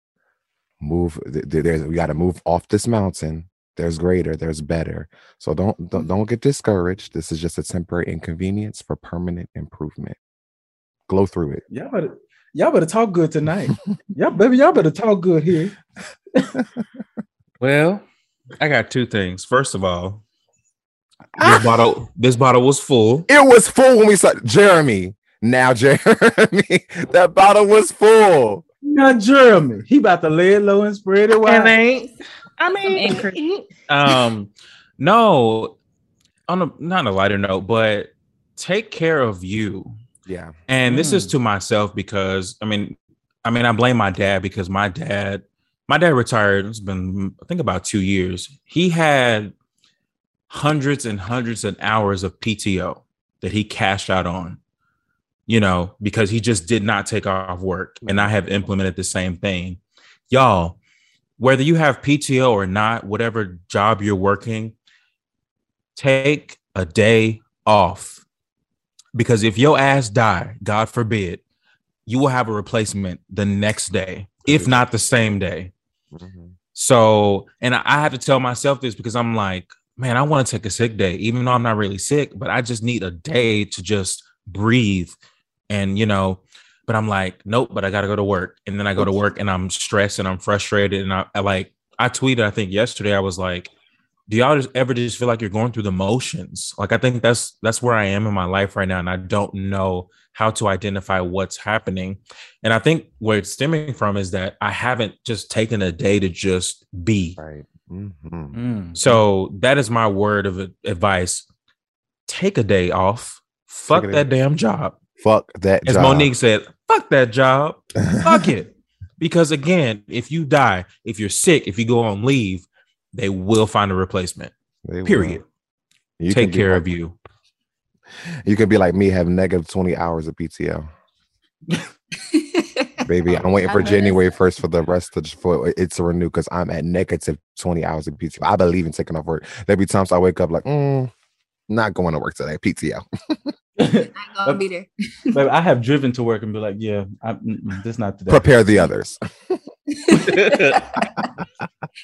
move th- th- there's we got to move off this mountain. There's greater there's better. So don't, don't don't get discouraged. This is just a temporary inconvenience for permanent improvement. Glow through it. Y'all better y'all better talk good tonight. y'all baby, y'all better talk good here. Well, I got two things. First of all, this bottle this bottle was full. it was full when we saw jeremy now jeremy that bottle was full Now Jeremy, he about to lay it low and spread it wide. ain't. I Some mean, anchor. um, no, on a not a lighter note, but take care of you. yeah And this is Mm. to myself because I mean, I mean, I blame my dad because my dad, my dad retired. It's been I think about two years. He had hundreds and hundreds of hours of PTO that he cashed out on, you know, because he just did not take off work. And I have implemented the same thing. Y'all, whether you have PTO or not, whatever job you're working, take a day off. Because if your ass die, God forbid, you will have a replacement the next day, if not the same day. Mhm. So, and I I have to tell myself this because I'm like, man, I want to take a sick day, even though I'm not really sick, but I just need a day to just breathe. And, you know, but I'm like, nope, but I got to go to work. And then I go to work and I'm stressed and I'm frustrated. And I, I like, I tweeted, I think yesterday, I was like, do y'all just ever just feel like you're going through the motions? Like, I think that's, that's where I am in my life right now. And I don't know how to identify what's happening. And I think where it's stemming from is that I haven't just taken a day to just be. right Mhm. Mm. So that is my word of advice. Take a day off. Fuck Take that day. damn job. fuck that As job. Monique said, fuck that job. Fuck it. Because again, if you die, if you're sick, if you go on leave, they will find a replacement. They will. Period. You Take care like- of you. You could be like me, have negative 20 hours of PTO. Baby, I'm waiting for January 1st for the rest of for it to renew because I'm at negative 20 hours of PTO. I believe in taking off work. There'll be times I wake up like, mm, not going to work today, PTO. Not gonna be there. Baby, I have driven to work and be like, yeah, I, mm-mm, this not today. Prepare the others.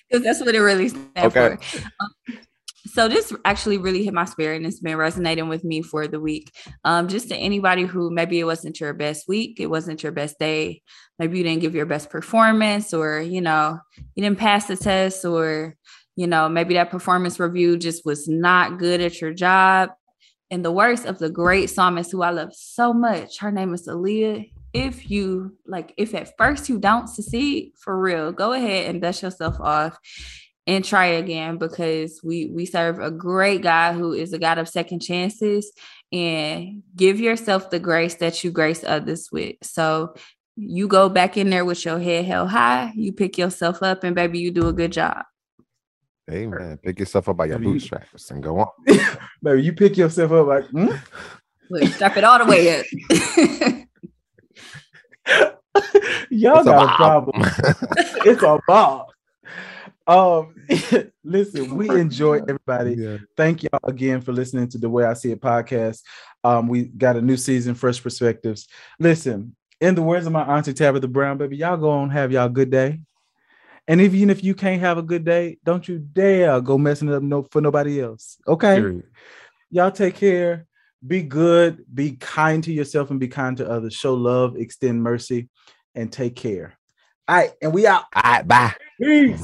Because that's what it really stands Okay. for. Um, so this actually really hit my spirit and it's been resonating with me for the week. Um, just to anybody who maybe it wasn't your best week, it wasn't your best day, maybe you didn't give your best performance, or you know, you didn't pass the test, or you know, maybe that performance review just was not good at your job. In the words of the great psalmist who I love so much, her name is Aaliyah. If you like, if at first you don't succeed for real, go ahead and dust yourself off and try again because we we serve a great God who is a God of second chances and give yourself the grace that you grace others with. So you go back in there with your head held high, you pick yourself up, and baby, you do a good job. Hey man, pick yourself up by your Maybe you- bootstraps and go on. Baby, you pick yourself up like, hmm? Look, strap it all the way up. y'all It's a got a bob. problem. it's a bob. Um, listen, we enjoy everybody. Yeah. Thank y'all again for listening to the Way I See It podcast. Um, we got a new season, fresh perspectives. Listen, in the words of my auntie Tabitha Brown, baby, y'all go on have y'all good day. And even if you can't have a good day, don't you dare go messing it up no, for nobody else. Okay. Period. Y'all take care. Be good. Be kind to yourself and be kind to others. Show love, extend mercy, and take care. All right. And we out. All right, bye. Peace.